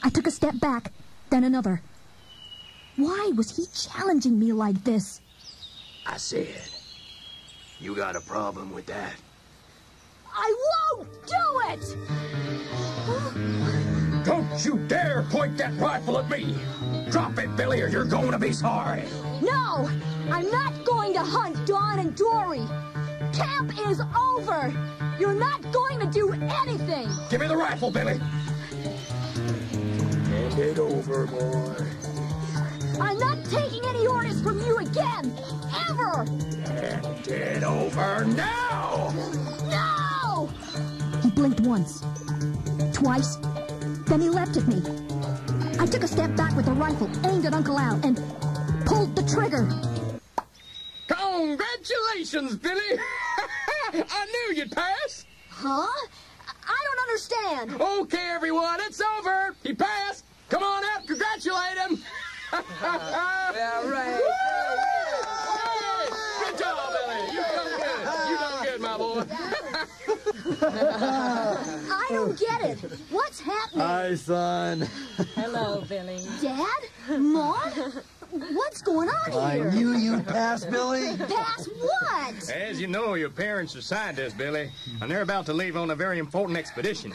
C: I took a step back, then another. Why was he challenging me like this?
I: I said, you got a problem with that?
P: I won't do it!
I: Don't you dare point that rifle at me! Drop it, Billy, or you're going to be sorry!
P: No! I'm not going to hunt Dawn and Dori! Camp is over! You're not going to do anything!
I: Give me the rifle, Billy! Hand it over, boy.
C: I'm not taking any orders from you again! Ever!
R: Get over now!
C: No!
S: He blinked once, twice, then he leapt at me. I took a step back with the rifle, aimed at Uncle Al, and pulled the trigger.
I: Congratulations, Billy! <laughs> I knew you'd pass!
C: Huh? I don't understand.
I: Okay, everyone, it's over! He passed! Come on out, congratulate him! <laughs>
E: yeah, right.
I: Good job, Billy! You done good! You done good, my boy! <laughs>
C: I don't get it. What's happening?
T: Hi, son.
U: Hello, Billy.
C: Dad? Mom? What's going on
T: I
C: here?
T: knew you'd pass, Billy.
C: Pass what?
I: As you know, your parents are scientists, Billy, and they're about to leave on a very important expedition.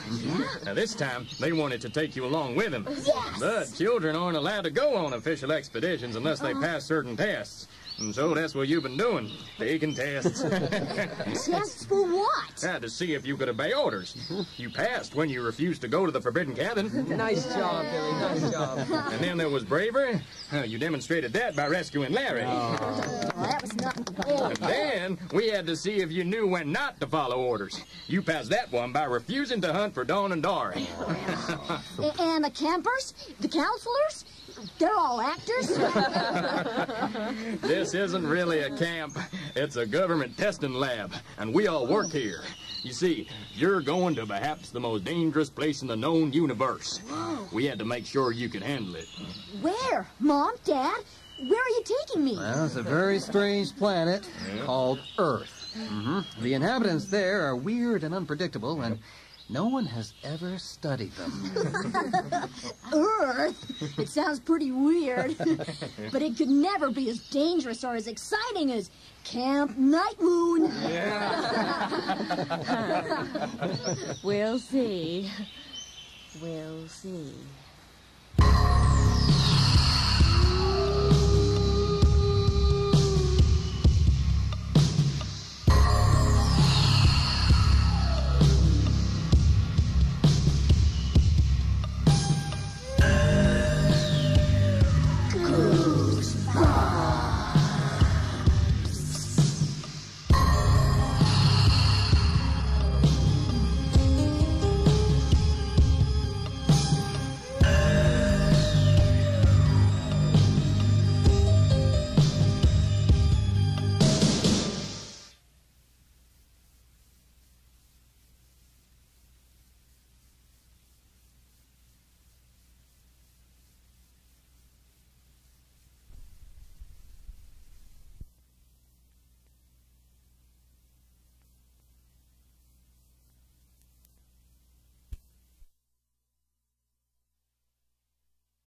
I: Now, this time, they wanted to take you along with them.
C: Yes.
I: But children aren't allowed to go on official expeditions unless they uh-huh. pass certain tests. And so that's what you've been doing, taking tests. <laughs>
C: Tests for what?
I: Ah, to see if you could obey orders. You passed when you refused to go to the forbidden cabin.
E: Nice job, Billy. Nice job.
I: And then there was bravery. Uh, You demonstrated that by rescuing Larry.
C: Well, that was not.
I: And then we had to see if you knew when not to follow orders. You passed that one by refusing to hunt for Dawn and
C: Dori. And the campers? The counselors? They're all actors? <laughs>
I: This isn't really a camp. It's a government testing lab, and we all work here. You see, you're going to perhaps the most dangerous place in the known universe. We had to make sure you could handle it.
C: Where? Mom? Dad? Where are you taking me?
T: Well, it's a very strange planet called Earth. hmm The inhabitants there are weird and unpredictable, and no one has ever studied them. <laughs>
C: Earth? It sounds pretty weird. <laughs> but it could never be as dangerous or as exciting as Camp Nightmoon. <laughs>
U: We'll see. We'll see.